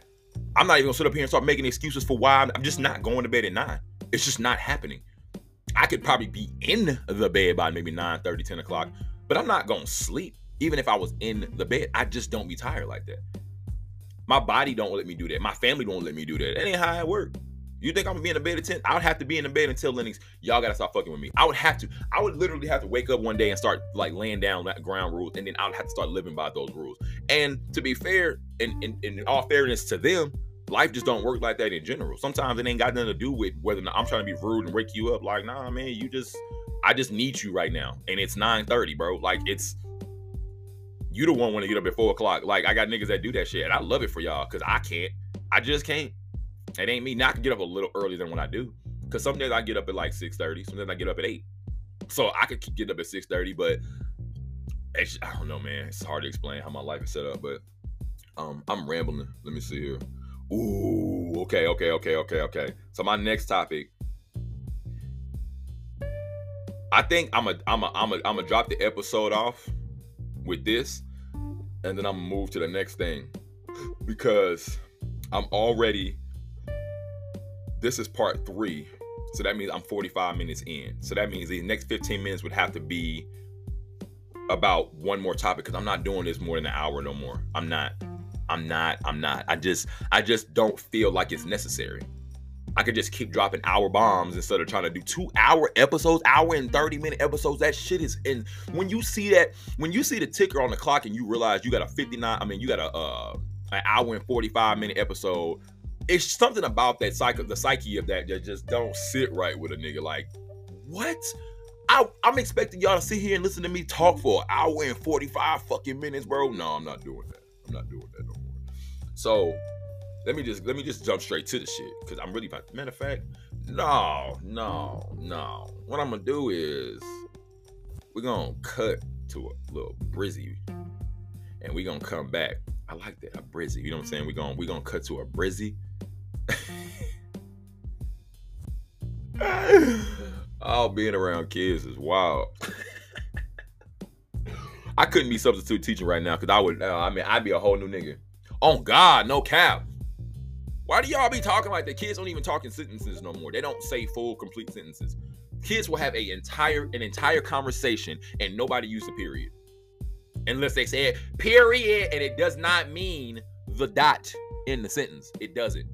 I'm not even gonna sit up here and start making excuses for why I'm, just not going to bed at nine. It's just not happening. I could probably be in the bed by maybe 9 30, 10 o'clock, but I'm not gonna sleep. Even if I was in the bed, I just don't be tired like that. My body don't let me do that. My family don't let me do that. That ain't how it work. You think I'm gonna be in the bed at 10? I would have to be in the bed until Lennox, y'all gotta stop fucking with me. I would have to, I would literally have to wake up one day and start like laying down that ground rules, and then I would have to start living by those rules. And to be fair, and in, in, in all fairness to them, life just don't work like that in general. Sometimes it ain't got nothing to do with whether I'm trying to be rude and wake you up. Like, nah, man, you just I just need you right now. And it's 9:30, bro. Like it's you the one want to get up at four o'clock. Like I got niggas that do that shit. And I love it for y'all because I can't. I just can't. It ain't me. Now I can get up a little earlier than what I do. Cause some days I get up at like 6:30. Sometimes I get up at 8. So I could get up at 6:30, but I don't know, man. It's hard to explain how my life is set up, but um, I'm rambling. Let me see here. Ooh, okay, okay, okay, okay, okay. So my next topic. I think I'm a I'm a I'm a I'm gonna drop the episode off with this, and then I'm gonna move to the next thing because I'm already. This is part three So that means I'm 45 minutes in. So that means the next 15 minutes would have to be about one more topic because I'm not doing this more than an hour no more. I'm not. I'm not. I'm not. I just I just don't feel like it's necessary. I could just keep dropping hour bombs instead of trying to do two hour episodes, hour and 30 minute episodes. That shit is and when you see that, when you see the ticker on the clock and you realize you got a 59, I mean you got a uh an hour and 45 minute episode it's something about that psyche, the psyche of that that just don't sit right with a nigga. Like, what? I, I'm expecting y'all to sit here and listen to me talk for an hour and 45 fucking minutes, bro. No, I'm not doing that. I'm not doing that no more. So let me just let me just jump straight to the shit. Cause I'm really about matter of fact, no, no, no. What I'm gonna do is we're gonna cut to a little brizzy and we're gonna come back. I like that, a brizzy. You know what I'm saying? We're gonna we're gonna cut to a brizzy oh, being around kids is wild. I couldn't be substitute teaching right now because I would. Uh, I mean, I'd be a whole new nigga. Oh God, no cap. Why do y'all be talking like the kids don't even talk in sentences no more? They don't say full, complete sentences. Kids will have a entire an entire conversation and nobody use a period, unless they say period, and it does not mean the dot in the sentence. It doesn't.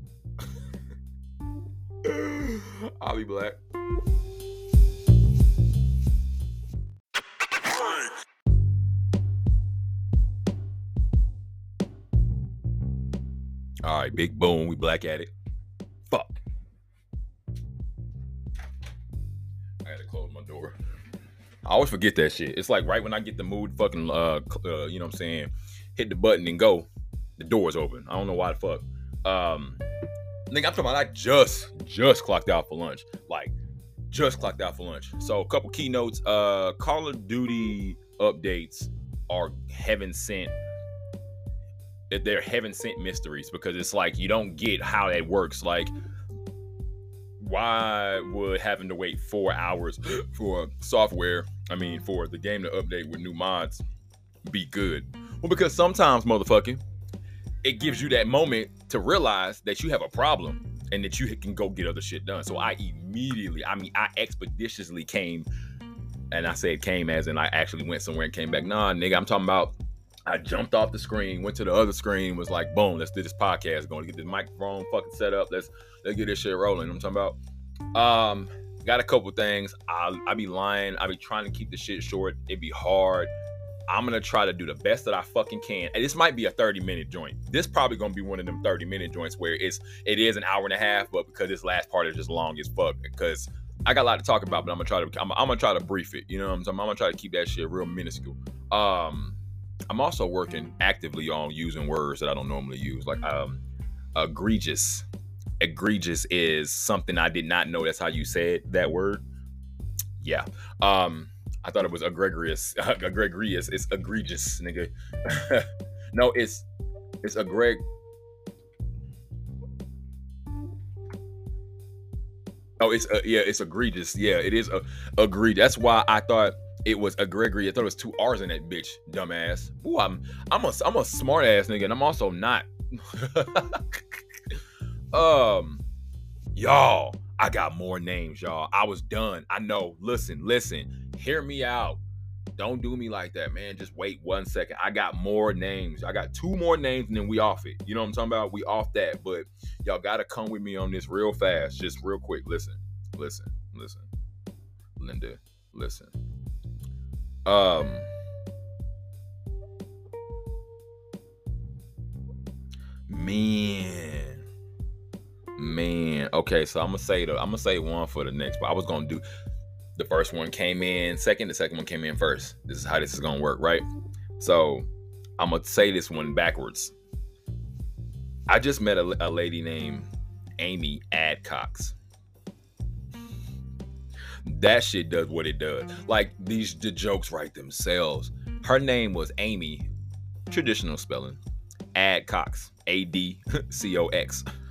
I'll be black. All right, big boom. We black at it. Fuck. I had to close my door. I always forget that shit. It's like right when I get the mood, fucking, uh, uh you know what I'm saying, hit the button and go, the door's open. I don't know why the fuck. Um, Nigga, I'm talking about I just just clocked out for lunch. Like just clocked out for lunch. So a couple keynotes. Uh Call of Duty updates are heaven sent. They're heaven sent mysteries because it's like you don't get how that works. Like, why would having to wait four hours for software, I mean, for the game to update with new mods be good? Well, because sometimes, motherfucking, it gives you that moment to realize that you have a problem and that you can go get other shit done. So I immediately, I mean, I expeditiously came, and I said came as in I actually went somewhere and came back. Nah, nigga, I'm talking about I jumped off the screen, went to the other screen, was like, boom, let's do this podcast. Going to get this microphone fucking set up. Let's let's get this shit rolling. I'm talking about. Um, got a couple things. I I be lying. I be trying to keep the shit short. It'd be hard. I'm gonna try to do the best that I fucking can. And this might be a 30 minute joint. This probably gonna be one of them 30 minute joints where it's it is an hour and a half, but because this last part is just long as fuck. Because I got a lot to talk about, but I'm gonna try to I'm, I'm gonna try to brief it. You know what I'm saying? I'm gonna try to keep that shit real minuscule. Um, I'm also working actively on using words that I don't normally use, like um, egregious. Egregious is something I did not know that's how you said that word. Yeah. Um I thought it was egregious. egregious. It's egregious, nigga. no, it's it's egreg. Oh, it's uh, yeah, it's egregious. Yeah, it is uh, agreed. That's why I thought it was a Gregory. I thought it was two R's in that bitch, dumbass. Ooh, I'm I'm a I'm a smart ass nigga, and I'm also not. um, y'all, I got more names, y'all. I was done. I know. Listen, listen hear me out. Don't do me like that, man. Just wait one second. I got more names. I got two more names and then we off it. You know what I'm talking about? We off that. But y'all gotta come with me on this real fast. Just real quick. Listen. Listen. Listen. Linda. Listen. Um Man. Man. Okay, so I'm gonna say the I'm gonna say one for the next, but I was gonna do the first one came in second, the second one came in first. This is how this is gonna work, right? So I'm gonna say this one backwards. I just met a, a lady named Amy Adcox. That shit does what it does. Like these the jokes write themselves. Her name was Amy, traditional spelling, Adcox, A D C O X.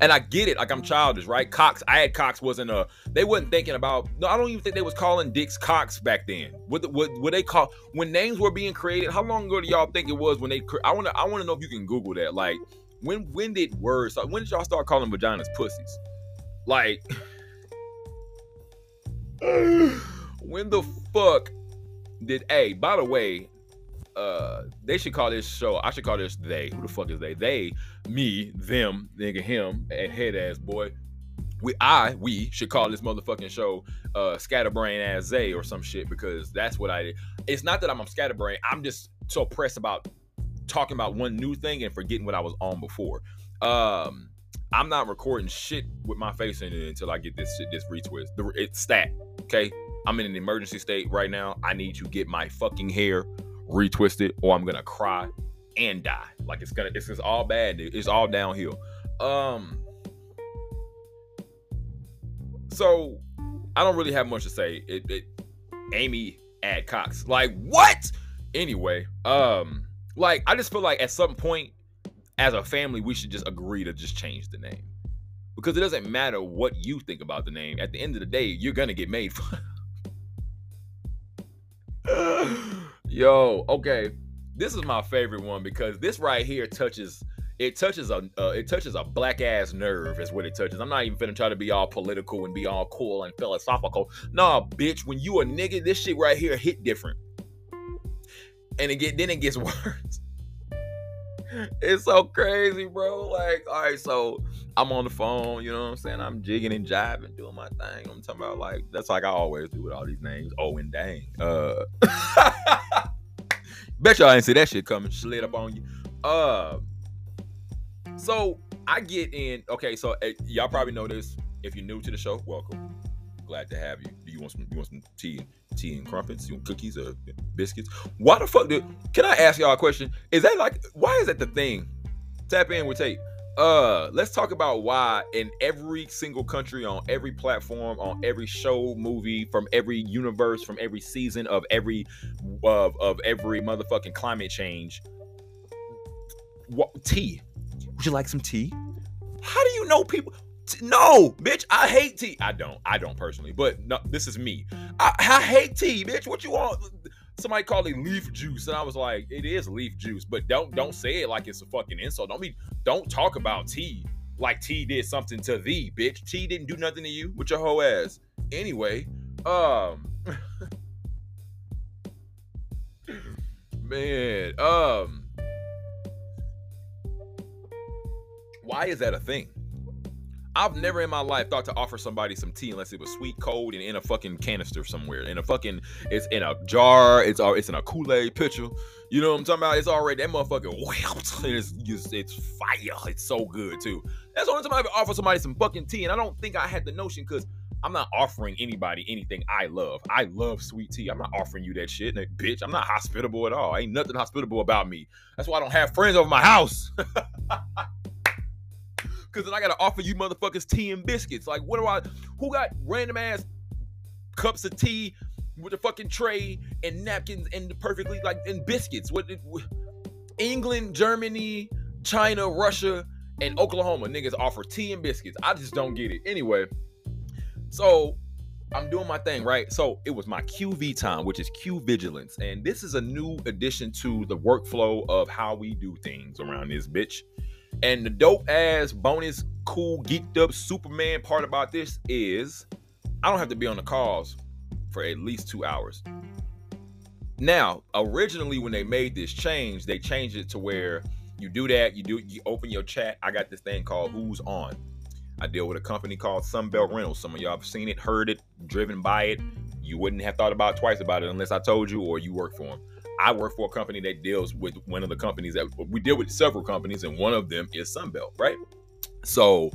And I get it, like I'm childish, right? Cox, I had Cox wasn't a. They wasn't thinking about. No, I don't even think they was calling dicks Cox back then. What what what they call when names were being created? How long ago do y'all think it was when they? I want to I want to know if you can Google that. Like when when did words? When did y'all start calling vaginas pussies? Like when the fuck did hey, by the way, uh they should call this show, I should call this they. Who the fuck is they? They, me, them, nigga, him, and head ass boy. We I, we should call this motherfucking show uh scatterbrain ass Zay or some shit because that's what I did. It's not that I'm scatterbrain, I'm just so pressed about talking about one new thing and forgetting what I was on before. Um I'm not recording shit with my face in it until I get this shit, this retwist. It's stat, okay? I'm in an emergency state right now. I need to get my fucking hair retwisted, or I'm gonna cry and die. Like it's gonna, it's just all bad. Dude. It's all downhill. Um. So I don't really have much to say. It, it Amy Adcox. Like what? Anyway, um, like I just feel like at some point as a family, we should just agree to just change the name. Because it doesn't matter what you think about the name. At the end of the day, you're gonna get made fun. Yo, okay. This is my favorite one because this right here touches it touches a uh, it touches a black ass nerve is what it touches. I'm not even finna try to be all political and be all cool and philosophical. Nah, bitch, when you a nigga, this shit right here hit different. And it get then it gets worse it's so crazy, bro. Like, all right, so I'm on the phone, you know what I'm saying? I'm jigging and jiving, doing my thing. I'm talking about like that's like I always do with all these names. Oh and dang. Uh bet y'all ain't see that shit coming. Slid up on you. Uh so I get in. Okay, so uh, y'all probably know this. If you're new to the show, welcome. Glad to have you. You want some? You want some tea? tea and crumpets, you want cookies or biscuits. Why the fuck did? Can I ask y'all a question? Is that like why is that the thing? Tap in with tape. Uh, let's talk about why in every single country, on every platform, on every show, movie, from every universe, from every season of every of of every motherfucking climate change. What tea? Would you like some tea? How do you know people? No, bitch, I hate tea. I don't. I don't personally, but no, this is me. I, I hate tea, bitch. What you want? Somebody called it leaf juice, and I was like, it is leaf juice, but don't don't say it like it's a fucking insult. Don't be don't talk about tea like tea did something to thee, bitch. Tea didn't do nothing to you with your whole ass. Anyway, um man, um why is that a thing? I've never in my life thought to offer somebody some tea unless it was sweet, cold, and in a fucking canister somewhere. In a fucking, it's in a jar. It's it's in a Kool Aid pitcher. You know what I'm talking about? It's already that motherfucker. It's, it's it's fire. It's so good too. That's the only time I ever offer somebody some fucking tea, and I don't think I had the notion because I'm not offering anybody anything I love. I love sweet tea. I'm not offering you that shit, bitch. I'm not hospitable at all. Ain't nothing hospitable about me. That's why I don't have friends over my house. Cause then I gotta offer you motherfuckers tea and biscuits. Like, what do I? Who got random ass cups of tea with a fucking tray and napkins and perfectly like and biscuits? What? England, Germany, China, Russia, and Oklahoma niggas offer tea and biscuits. I just don't get it. Anyway, so I'm doing my thing, right? So it was my QV time, which is Q Vigilance. And this is a new addition to the workflow of how we do things around this bitch. And the dope ass bonus, cool, geeked up Superman part about this is I don't have to be on the calls for at least two hours. Now, originally when they made this change, they changed it to where you do that, you do you open your chat. I got this thing called Who's On. I deal with a company called Sunbelt Rentals. Some of y'all have seen it, heard it, driven by it. You wouldn't have thought about twice about it unless I told you or you work for them. I work for a company that deals with one of the companies that we deal with several companies, and one of them is Sunbelt, right? So,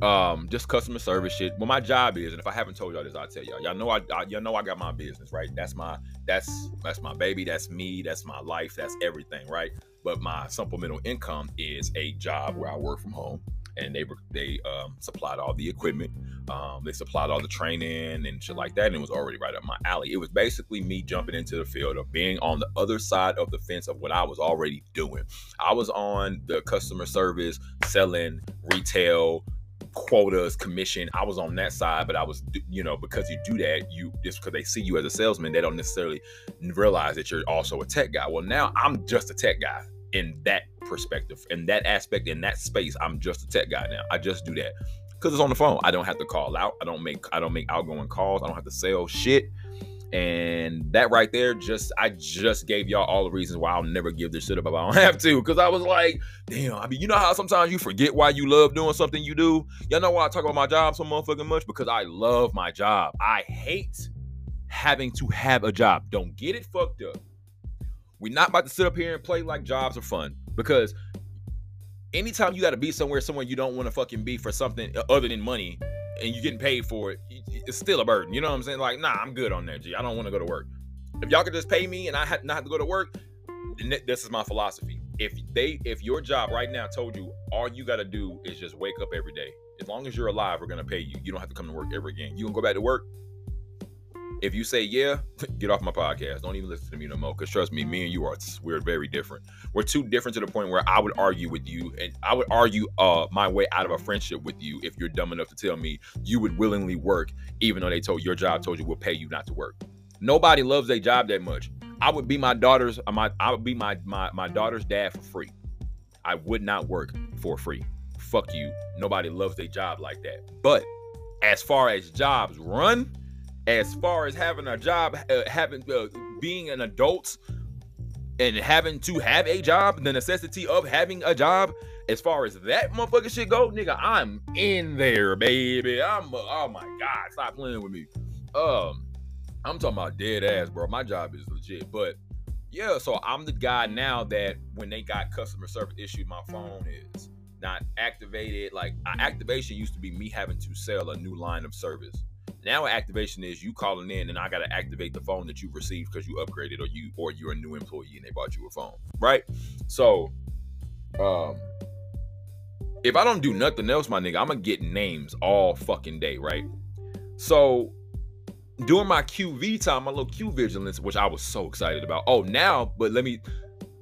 um, just customer service shit. Well, my job is, and if I haven't told y'all this, I'll tell y'all. Y'all know I, I, y'all know I got my business, right? That's my, that's that's my baby. That's me. That's my life. That's everything, right? But my supplemental income is a job where I work from home and they were they um, supplied all the equipment. Um, they supplied all the training and shit like that, and it was already right up my alley. It was basically me jumping into the field of being on the other side of the fence of what I was already doing. I was on the customer service, selling, retail, quotas, commission. I was on that side, but I was, you know, because you do that, you just because they see you as a salesman, they don't necessarily realize that you're also a tech guy. Well, now I'm just a tech guy in that perspective, in that aspect, in that space. I'm just a tech guy now. I just do that. Because it's on the phone. I don't have to call out. I don't make I don't make outgoing calls. I don't have to sell shit. And that right there, just I just gave y'all all the reasons why I'll never give this shit up if I don't have to. Cause I was like, damn, I mean, you know how sometimes you forget why you love doing something you do? Y'all know why I talk about my job so motherfucking much? Because I love my job. I hate having to have a job. Don't get it fucked up. We're not about to sit up here and play like jobs are fun. Because anytime you gotta be somewhere, somewhere you don't want to fucking be for something other than money, and you're getting paid for it, it's still a burden. You know what I'm saying? Like, nah, I'm good on that, G. I don't want to go to work. If y'all could just pay me and I had not to go to work, this is my philosophy. If they, if your job right now told you all you got to do is just wake up every day, as long as you're alive, we're gonna pay you. You don't have to come to work ever again. You gonna go back to work? If you say yeah, get off my podcast. Don't even listen to me no more. Cause trust me, me and you are we're very different. We're too different to the point where I would argue with you, and I would argue uh my way out of a friendship with you if you're dumb enough to tell me you would willingly work, even though they told your job told you we'll pay you not to work. Nobody loves their job that much. I would be my daughter's uh, my I would be my my my daughter's dad for free. I would not work for free. Fuck you. Nobody loves their job like that. But as far as jobs run, as far as having a job, uh, having uh, being an adult and having to have a job, the necessity of having a job, as far as that motherfucker shit go, nigga, I'm in there, baby. I'm uh, oh my god, stop playing with me. Um, I'm talking about dead ass, bro. My job is legit, but yeah, so I'm the guy now that when they got customer service issue, my phone is not activated. Like activation used to be me having to sell a new line of service. Now activation is you calling in and I gotta activate the phone that you received because you upgraded or you or you're a new employee and they bought you a phone. Right? So um if I don't do nothing else, my nigga, I'm gonna get names all fucking day, right? So during my QV time, my little Q vigilance, which I was so excited about. Oh, now, but let me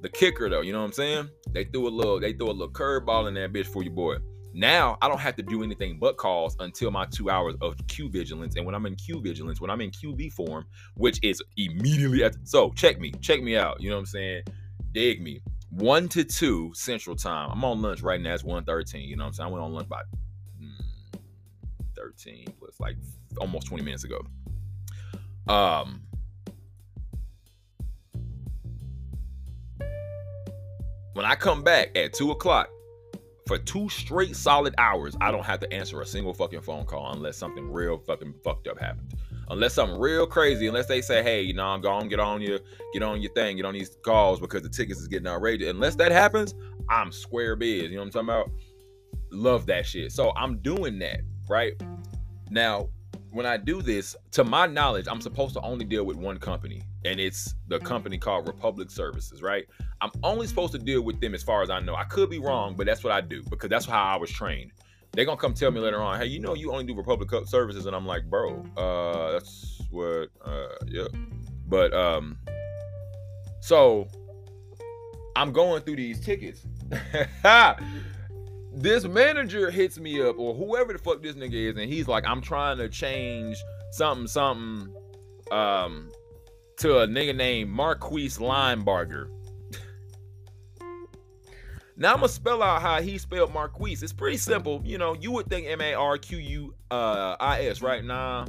the kicker though, you know what I'm saying? They threw a little, they threw a little curveball in that bitch for you, boy. Now I don't have to do anything but calls until my two hours of Q vigilance. And when I'm in Q vigilance, when I'm in QV form, which is immediately at so check me, check me out. You know what I'm saying? Dig me. One to two central time. I'm on lunch right now. It's 113. You know what I'm saying? I went on lunch by mm, 13 plus like almost 20 minutes ago. Um when I come back at two o'clock, for two straight solid hours, I don't have to answer a single fucking phone call unless something real fucking fucked up happens. Unless something real crazy, unless they say, hey, you know, I'm going, get on your, get on your thing, get on these calls because the tickets is getting outrageous. Unless that happens, I'm square biz. You know what I'm talking about? Love that shit. So I'm doing that, right? Now, when I do this, to my knowledge, I'm supposed to only deal with one company, and it's the company called Republic Services, right? I'm only supposed to deal with them as far as I know. I could be wrong, but that's what I do because that's how I was trained. They're gonna come tell me later on, hey, you know, you only do Republic Services, and I'm like, bro, uh, that's what, uh, yeah. But um, so I'm going through these tickets. this manager hits me up, or whoever the fuck this nigga is, and he's like, I'm trying to change something, something, um, to a nigga named Marquise Linebarger. now I'm gonna spell out how he spelled Marquise. It's pretty simple. You know, you would think M A R Q U uh, right? Nah,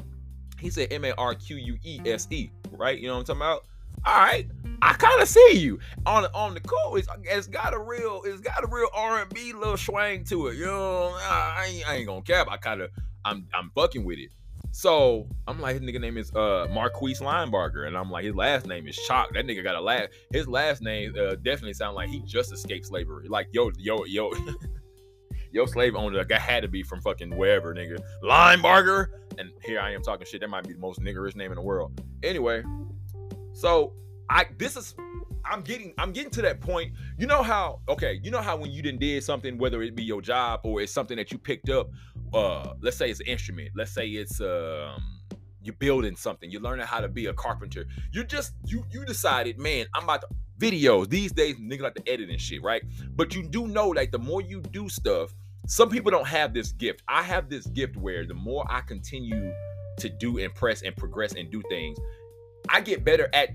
he said M A R Q U E S E, right? You know what I'm talking about? All right. I kind of see you on on the cool. It's, it's got a real, it's got a real R and B little swang to it. You know, I ain't, I ain't gonna cap. I kind of, I'm, I'm fucking with it. So I'm like, his nigga name is uh Marquise Linebarger, and I'm like, his last name is Chalk. That nigga got a last. His last name uh, definitely sound like he just escaped slavery. Like yo, yo, yo, yo, slave owner guy had to be from fucking wherever, nigga. Linebarger, and here I am talking shit. That might be the most niggerish name in the world. Anyway, so I this is I'm getting I'm getting to that point. You know how okay, you know how when you didn't did something, whether it be your job or it's something that you picked up, uh, let's say it's an instrument, let's say it's um you're building something, you're learning how to be a carpenter. You just you you decided, man, I'm about to videos. These days, niggas like to edit and shit, right? But you do know like the more you do stuff, some people don't have this gift. I have this gift where the more I continue to do and press and progress and do things, I get better at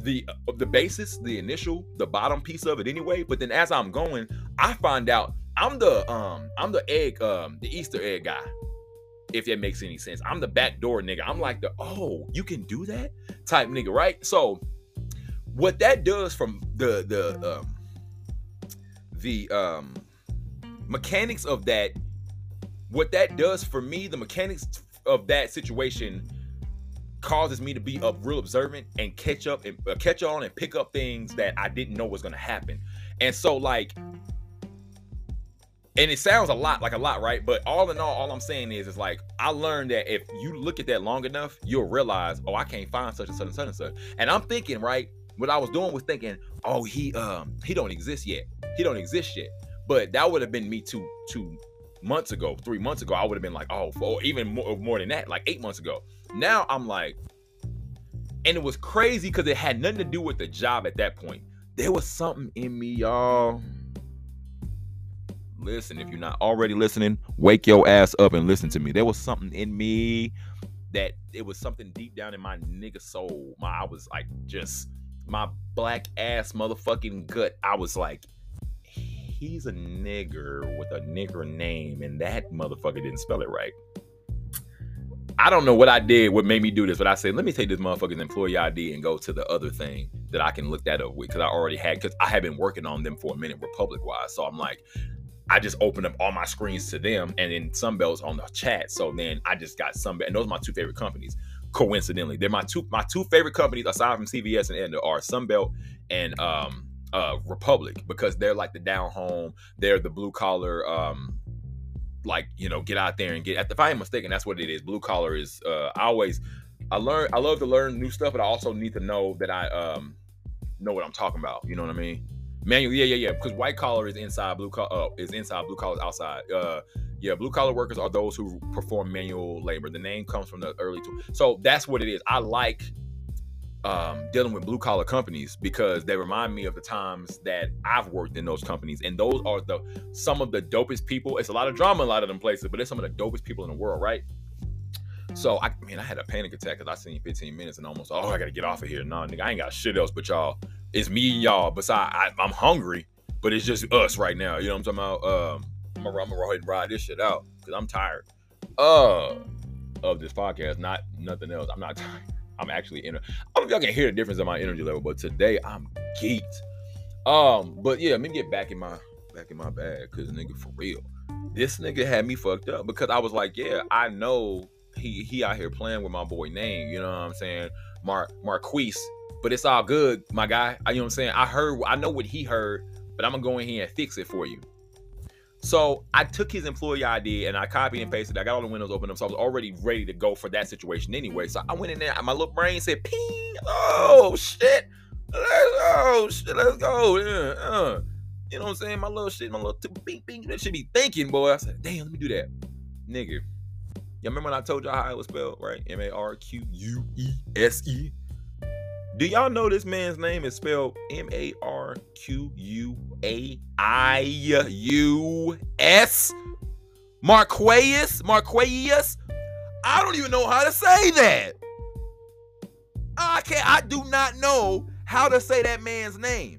the uh, the basis, the initial, the bottom piece of it anyway. But then as I'm going, I find out I'm the um I'm the egg um the Easter egg guy. if that makes any sense. I'm the backdoor nigga. I'm like the oh, you can do that type nigga, right? So what that does from the the um the um mechanics of that what that does for me, the mechanics of that situation causes me to be up real observant and catch up and uh, catch on and pick up things that I didn't know was going to happen. And so like and it sounds a lot like a lot, right? But all in all, all I'm saying is, is like I learned that if you look at that long enough, you'll realize, oh, I can't find such and such and such and such. And I'm thinking, right? What I was doing was thinking, oh, he um he don't exist yet. He don't exist yet. But that would have been me two two months ago, three months ago. I would have been like, oh, or even more, more than that, like eight months ago. Now I'm like, and it was crazy because it had nothing to do with the job at that point. There was something in me, y'all listen, if you're not already listening, wake your ass up and listen to me. There was something in me that it was something deep down in my nigga soul. My I was like just my black ass motherfucking gut. I was like, he's a nigger with a nigger name, and that motherfucker didn't spell it right. I don't know what I did, what made me do this, but I said, let me take this motherfucker's employee ID and go to the other thing that I can look that up with because I already had, because I had been working on them for a minute, Republic wise. So I'm like, I just opened up all my screens to them and then Sunbelt's on the chat. So then I just got Sunbelt. And those are my two favorite companies. Coincidentally, they're my two my two favorite companies aside from CVS and Aetna are Sunbelt and um uh Republic because they're like the down home. They're the blue collar um like you know get out there and get if I am mistaken that's what it is. Blue collar is uh I always I learn I love to learn new stuff, but I also need to know that I um know what I'm talking about. You know what I mean? Manual, yeah, yeah, yeah. Because white collar is inside, blue collar uh, is inside, blue collar is outside. Uh, yeah, blue collar workers are those who perform manual labor. The name comes from the early, two. so that's what it is. I like um, dealing with blue collar companies because they remind me of the times that I've worked in those companies, and those are the some of the dopest people. It's a lot of drama in a lot of them places, but it's some of the dopest people in the world, right? So I mean, I had a panic attack because I seen 15 minutes and almost, oh, I gotta get off of here. Nah, nigga, I ain't got shit else but y'all it's me and y'all. Besides, I, am hungry, but it's just us right now. You know what I'm talking about? Um, I'm gonna, ride this shit out because I'm tired. Uh, of this podcast, not nothing else. I'm not tired. I'm actually in. I don't know if y'all can hear the difference in my energy level, but today I'm geeked. Um, but yeah, let me get back in my back in my bag, cause nigga, for real, this nigga had me fucked up because I was like, yeah, I know he he out here playing with my boy name. You know what I'm saying? Mar Marquise but it's all good, my guy. You know what I'm saying? I heard, I know what he heard, but I'm gonna go in here and fix it for you. So I took his employee ID and I copied and pasted. I got all the windows open so I was already ready to go for that situation anyway. So I went in there. My little brain said, "Ping! Oh shit! Let's oh shit! Let's go! Uh. You know what I'm saying? My little shit, my little bing bing. That should be thinking, boy. I said, "Damn, let me do that, nigga." Y'all remember when I told y'all how it was spelled, right? M A R Q U E S E. Do y'all know this man's name is spelled M A R Q U A I U S? Marquaeus? Marquaeus? I don't even know how to say that. I can't, I do not know how to say that man's name.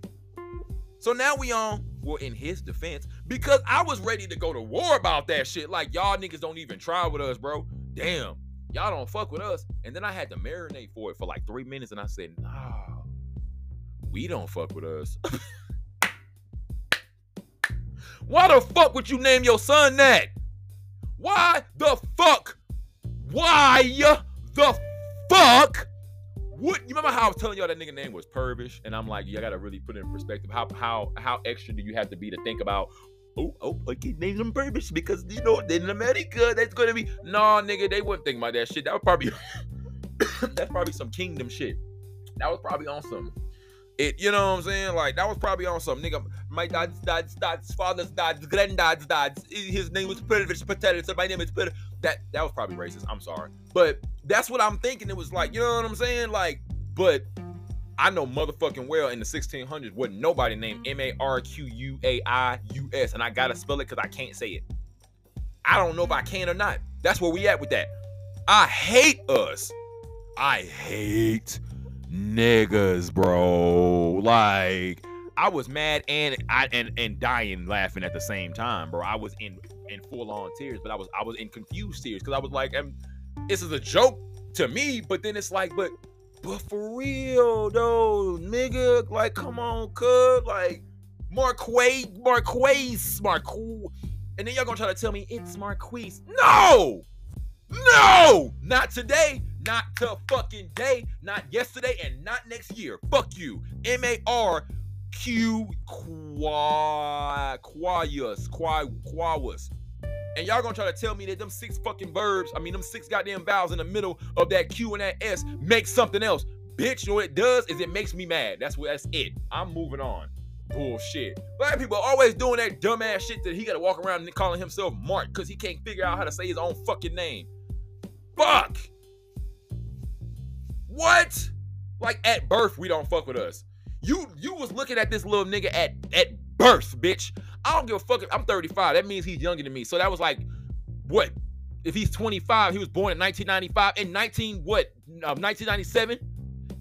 So now we on, well, in his defense, because I was ready to go to war about that shit. Like, y'all niggas don't even try with us, bro. Damn y'all don't fuck with us. And then I had to marinate for it for like three minutes, and I said, nah, we don't fuck with us. Why the fuck would you name your son that? Why the fuck? Why the fuck? What you remember how I was telling y'all that nigga name was Purvish? And I'm like, you gotta really put it in perspective. How how how extra do you have to be to think about oh, oh, okay, name them purpose because you know in America that's gonna be nah, nigga. They wouldn't think about that shit. That was probably that's probably some kingdom shit. That was probably on some it. You know what I'm saying? Like that was probably on some nigga. My dad's dad's dad's father's dad's granddad's dad's. His name was Purvish Patel. So my name is Purvish. That that was probably racist. I'm sorry, but that's what I'm thinking. It was like you know what I'm saying? Like, but I know motherfucking well in the 1600s wasn't nobody named mm-hmm. M A R Q U A I U S, and I gotta spell it because I can't say it. I don't know if I can or not. That's where we at with that. I hate us. I hate niggas, bro. Like I was mad and I and and dying laughing at the same time, bro. I was in in full on tears, but I was I was in confused tears because I was like, this is a joke to me, but then it's like, but but for real though, nigga, like come on, cuz like Marquay, Marquise, Marquise. And then y'all gonna try to tell me it's Marquise. No! No! Not today, not to fucking day, not yesterday, and not next year. Fuck you. M-A-R Q qua quaus qua quaus. And y'all gonna try to tell me that them six fucking verbs, I mean them six goddamn vowels in the middle of that Q and that S make something else. Bitch, you know what it does is it makes me mad. That's what that's it. I'm moving on. Bullshit. Black people always doing that dumbass shit that he gotta walk around and calling himself Mark because he can't figure out how to say his own fucking name. Fuck. What? Like at birth, we don't fuck with us. You you was looking at this little nigga at at birth, bitch. I don't give a fuck. I'm 35. That means he's younger than me. So that was like, what? If he's 25, he was born in 1995. In 19 what? Uh, 1997.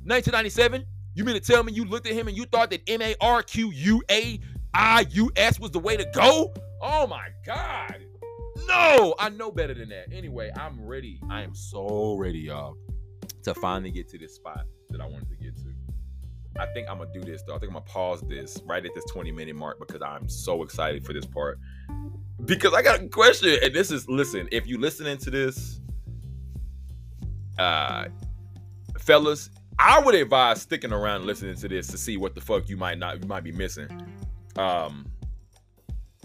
1997. You mean to tell me you looked at him and you thought that M A R Q U A I U S was the way to go? Oh my god. No, I know better than that. Anyway, I'm ready. I am so ready, y'all, to finally get to this spot that I wanted to get to. I think I'm gonna do this though. I think I'm gonna pause this right at this 20 minute mark because I'm so excited for this part. Because I got a question, and this is listen, if you listening to this, uh fellas, I would advise sticking around listening to this to see what the fuck you might not you might be missing. Um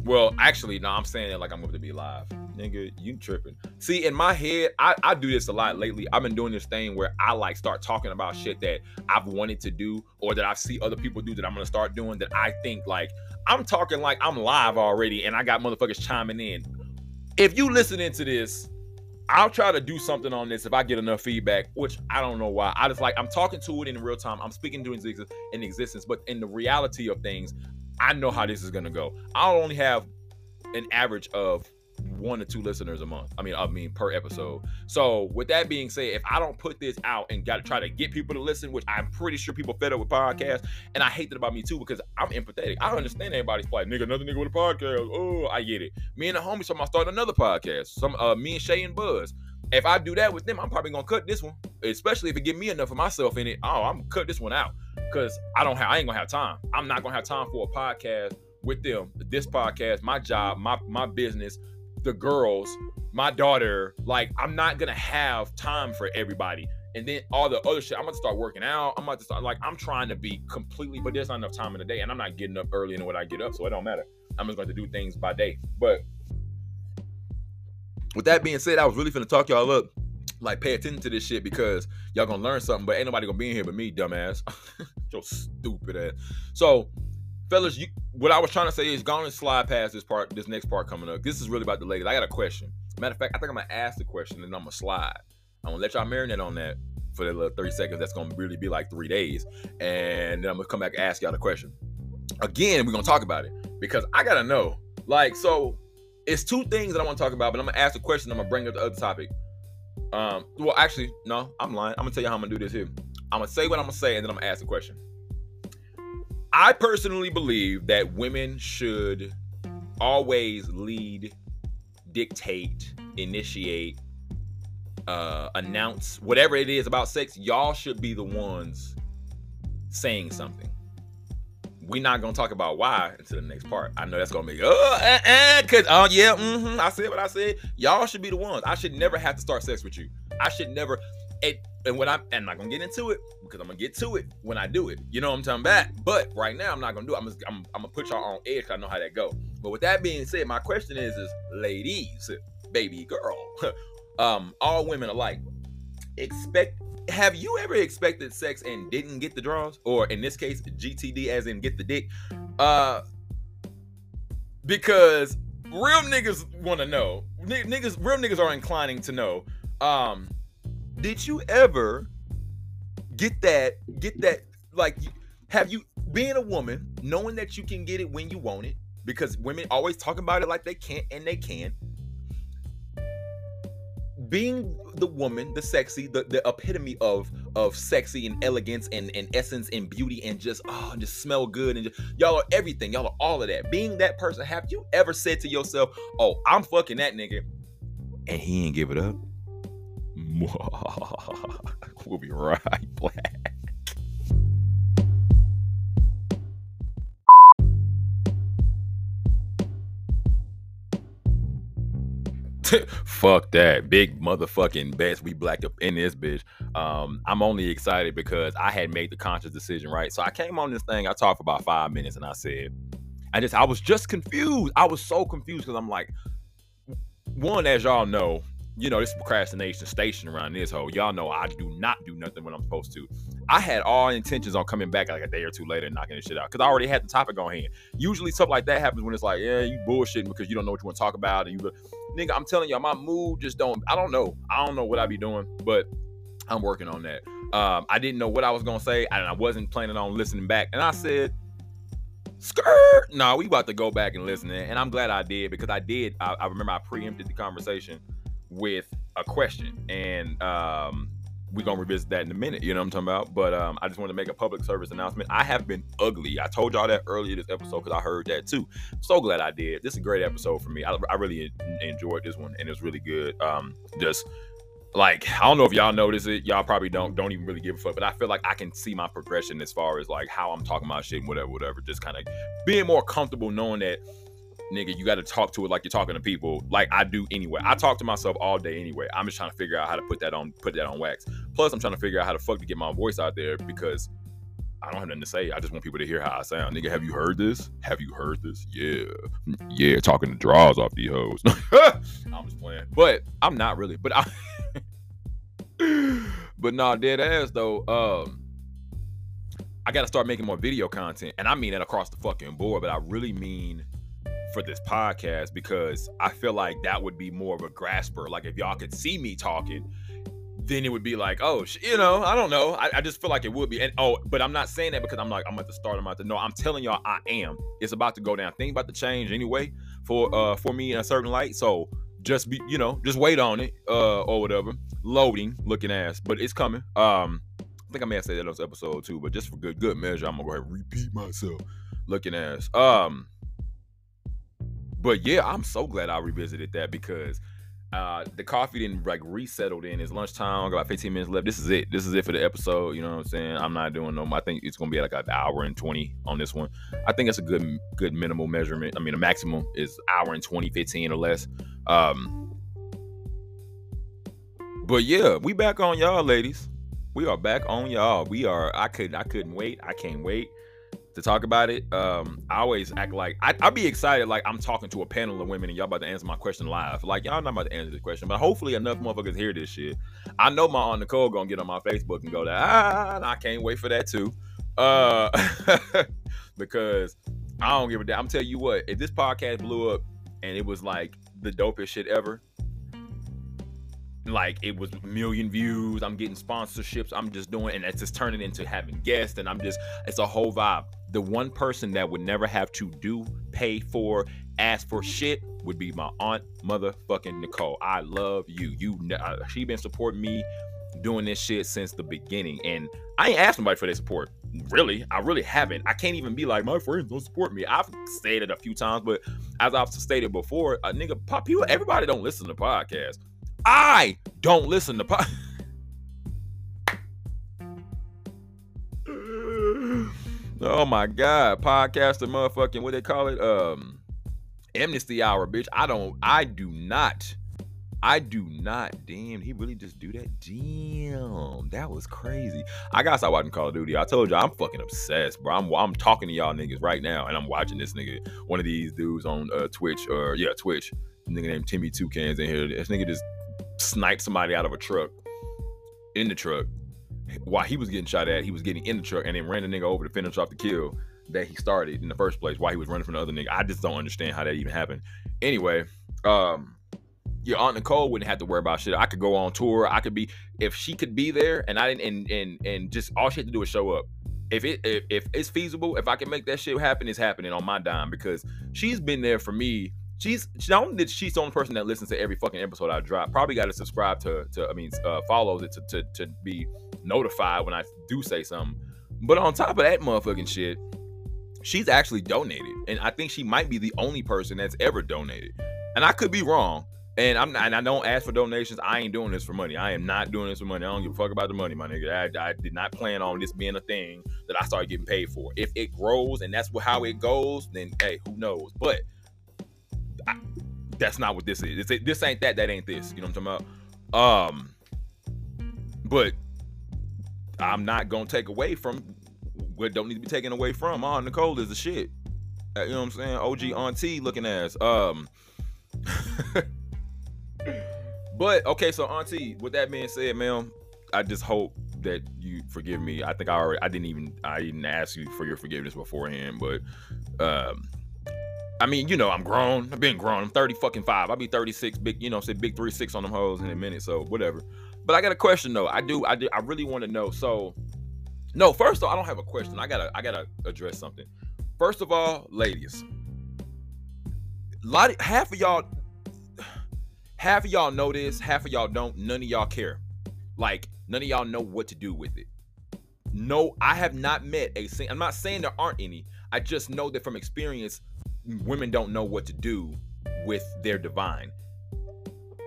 well, actually, no, I'm saying it like I'm going to be live. Nigga, you tripping. See, in my head, I, I do this a lot lately. I've been doing this thing where I like start talking about shit that I've wanted to do or that I see other people do that I'm gonna start doing that I think like I'm talking like I'm live already and I got motherfuckers chiming in. If you listening to this, I'll try to do something on this if I get enough feedback, which I don't know why. I just like I'm talking to it in real time. I'm speaking to it in existence, but in the reality of things, I know how this is gonna go. I'll only have an average of one to two listeners a month. I mean, I mean per episode. So with that being said, if I don't put this out and got to try to get people to listen, which I'm pretty sure people fed up with podcasts, and I hate that about me too because I'm empathetic. I understand everybody's plight. Nigga, another nigga with a podcast. Oh, I get it. Me and the homies, so I'm start another podcast. Some uh, me and Shay and Buzz. If I do that with them, I'm probably gonna cut this one, especially if it give me enough of myself in it. Oh, I'm gonna cut this one out because I don't have I ain't gonna have time. I'm not gonna have time for a podcast with them. This podcast, my job, my my business, the girls, my daughter. Like I'm not gonna have time for everybody. And then all the other shit, I'm gonna start working out. I'm about to start like I'm trying to be completely, but there's not enough time in the day, and I'm not getting up early in what I get up, so it don't matter. I'm just going to do things by day. But with that being said, I was really finna talk y'all up like pay attention to this shit because y'all gonna learn something, but ain't nobody gonna be in here but me, dumbass. Yo, stupid ass. So, fellas, you what I was trying to say is go and slide past this part, this next part coming up. This is really about the ladies. I got a question. Matter of fact, I think I'm gonna ask the question and I'm gonna slide. I'm gonna let y'all marinate on that for that little 30 seconds. That's gonna really be like three days. And then I'm gonna come back and ask y'all the question. Again, we're gonna talk about it because I gotta know. Like, so it's two things that I want to talk about, but I'm gonna ask a question. I'm gonna bring up the other topic. Um, well, actually, no, I'm lying. I'm gonna tell you how I'm gonna do this here. I'm gonna say what I'm gonna say, and then I'm gonna ask the question. I personally believe that women should always lead, dictate, initiate, uh, announce whatever it is about sex. Y'all should be the ones saying something we're not gonna talk about why until the next part. I know that's gonna be oh, uh, uh, cause oh yeah, mm-hmm, I said what I said. Y'all should be the ones. I should never have to start sex with you. I should never. It, and when I'm, I'm not gonna get into it because I'm gonna get to it when I do it. You know what I'm talking about? But right now I'm not gonna do it. I'm, just, I'm, I'm gonna put y'all on edge. I know how that go. But with that being said, my question is, is ladies, baby girl, um, all women alike, expect have you ever expected sex and didn't get the draws? Or in this case gtd as in get the dick? Uh because real niggas want to know niggas real niggas are inclining to know. Um did you ever get that get that like have you being a woman knowing that you can get it when you want it because women always talk about it like they can't and they can being the woman, the sexy, the, the epitome of of sexy and elegance and, and essence and beauty and just oh just smell good and just y'all are everything. Y'all are all of that. Being that person, have you ever said to yourself, Oh, I'm fucking that nigga, and he ain't give it up? we'll be right back. Fuck that. Big motherfucking bets we blacked up in this bitch. Um, I'm only excited because I had made the conscious decision, right? So I came on this thing, I talked for about five minutes and I said, I just I was just confused. I was so confused because I'm like, one, as y'all know, you know, this procrastination station around this hole. Y'all know I do not do nothing when I'm supposed to. I had all intentions on coming back like a day or two later and knocking this shit out because I already had the topic on hand. Usually stuff like that happens when it's like, yeah, you bullshitting because you don't know what you want to talk about. And you, nigga, I'm telling y'all, my mood just don't, I don't know. I don't know what I'd be doing, but I'm working on that. Um, I didn't know what I was going to say and I wasn't planning on listening back. And I said, skirt. No, we about to go back and listen. And I'm glad I did because I did. I, I remember I preempted the conversation with a question. And um, we're gonna revisit that in a minute, you know what I'm talking about? But um, I just want to make a public service announcement. I have been ugly. I told y'all that earlier this episode because I heard that too. So glad I did. This is a great episode for me. I, I really enjoyed this one and it was really good. Um, just like I don't know if y'all notice it. Y'all probably don't don't even really give a fuck. But I feel like I can see my progression as far as like how I'm talking about shit and whatever, whatever. Just kind of being more comfortable knowing that nigga, you got to talk to it like you're talking to people, like I do anyway. I talk to myself all day anyway. I'm just trying to figure out how to put that on, put that on wax. Plus, I'm trying to figure out how to fuck to get my voice out there because I don't have nothing to say. I just want people to hear how I sound. Nigga, have you heard this? Have you heard this? Yeah, yeah, talking to draws off these hoes. I'm just playing, but I'm not really. But I, but nah, dead ass though. Um. I got to start making more video content. And I mean that across the fucking board, but I really mean for this podcast because I feel like that would be more of a grasper. Like if y'all could see me talking, then it would be like, oh, you know, I don't know. I, I, just feel like it would be. And oh, but I'm not saying that because I'm like I'm at the start. I'm at the no. I'm telling y'all, I am. It's about to go down. Thing about to change anyway for uh for me in a certain light. So just be, you know, just wait on it uh or whatever. Loading, looking ass, but it's coming. Um, I think I may have said that on this episode too, but just for good good measure, I'm gonna go ahead and repeat myself. Looking ass. Um but yeah, I'm so glad I revisited that because uh, the coffee didn't like resettled in. It's lunchtime. Got about 15 minutes left. This is it. This is it for the episode. You know what I'm saying? I'm not doing no. I think it's gonna be like an hour and 20 on this one. I think that's a good good minimal measurement. I mean, a maximum is hour and 20, 15 or less. Um, but yeah, we back on y'all, ladies. We are back on y'all. We are. I could. I couldn't wait. I can't wait to talk about it. Um, I always act like I, would be excited, like I'm talking to a panel of women and y'all about to answer my question live. Like y'all not about to answer this question, but hopefully enough motherfuckers hear this shit. I know my aunt Nicole gonna get on my Facebook and go that ah, I can't wait for that too, uh, because I don't give a damn. I'm telling you what, if this podcast blew up and it was like the dopest shit ever, like it was million views i'm getting sponsorships i'm just doing and it's just turning into having guests and i'm just it's a whole vibe the one person that would never have to do pay for ask for shit would be my aunt motherfucking nicole. I love you. You uh, she been supporting me doing this shit since the beginning. And i ain't asked nobody for their support. Really i really haven't. I can't even be like my friends don't support me. I've stated a few times but as i've stated before a nigga pop people everybody don't listen to podcasts. I don't listen to po- Oh my god, podcaster motherfucking what they call it? Um amnesty hour, bitch. I don't I do not I do not. Damn, he really just do that? Damn, that was crazy. I gotta stop watching Call of Duty. I told you I'm fucking obsessed, bro. I'm I'm talking to y'all niggas right now, and I'm watching this nigga, one of these dudes on uh, Twitch or yeah, Twitch. Nigga named Timmy Two Cans in here. This nigga just sniped somebody out of a truck in the truck while he was getting shot at. He was getting in the truck and then ran the nigga over to finish off the kill that he started in the first place while he was running from the other nigga. I just don't understand how that even happened. Anyway, um, your aunt Nicole wouldn't have to worry about shit. I could go on tour. I could be if she could be there and I didn't and and and just all she had to do is show up. If it if, if it's feasible, if I can make that shit happen, it's happening on my dime because she's been there for me she's she not only she's the only person that listens to every fucking episode I drop. Probably got to subscribe to to I mean uh, follow it to, to to be notified when I do say something. But on top of that motherfucking shit, she's actually donated, and I think she might be the only person that's ever donated. And I could be wrong. And I'm not, and I don't ask for donations. I ain't doing this for money. I am not doing this for money. I don't give a fuck about the money, my nigga. I, I did not plan on this being a thing that I started getting paid for. If it grows and that's how it goes, then hey, who knows? But that's not what this is. It's, this ain't that. That ain't this. You know what I'm talking about? Um, but I'm not gonna take away from what don't need to be taken away from. Oh, Nicole is the shit. Uh, you know what I'm saying? OG auntie looking ass. Um. but okay, so auntie. With that being said, ma'am, I just hope that you forgive me. I think I already. I didn't even. I didn't ask you for your forgiveness beforehand, but um. I mean, you know, I'm grown. I've been grown. I'm 30 fucking five. I'll be 36, big, you know, say big three six on them hoes in a minute. So whatever. But I got a question though. I do, I do, I really want to know. So, no, first of all, I don't have a question. I gotta, I gotta address something. First of all, ladies, lot of, half of y'all half of y'all know this, half of y'all don't. None of y'all care. Like none of y'all know what to do with it. No, I have not met a I'm not saying there aren't any. I just know that from experience, women don't know what to do with their divine.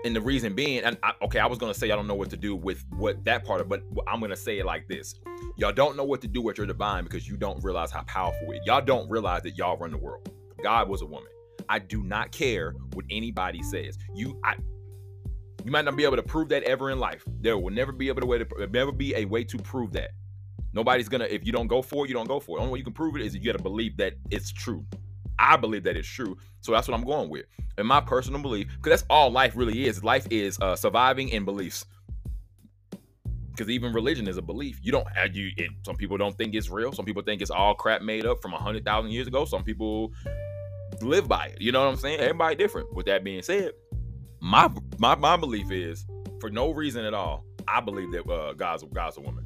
And the reason being, and I, okay, I was gonna say I don't know what to do with what that part of, but I'm gonna say it like this: y'all don't know what to do with your divine because you don't realize how powerful it. Y'all don't realize that y'all run the world. God was a woman. I do not care what anybody says. You, I, you might not be able to prove that ever in life. There will never be able to way to never be a way to prove that. Nobody's gonna. If you don't go for it, you don't go for it. Only way you can prove it is you got to believe that it's true. I believe that it's true, so that's what I'm going with. In my personal belief, because that's all life really is. Life is uh, surviving in beliefs. Because even religion is a belief. You don't. Uh, you. It, some people don't think it's real. Some people think it's all crap made up from a hundred thousand years ago. Some people live by it. You know what I'm saying? Everybody different. With that being said, my my my belief is for no reason at all. I believe that uh, God's God's a woman.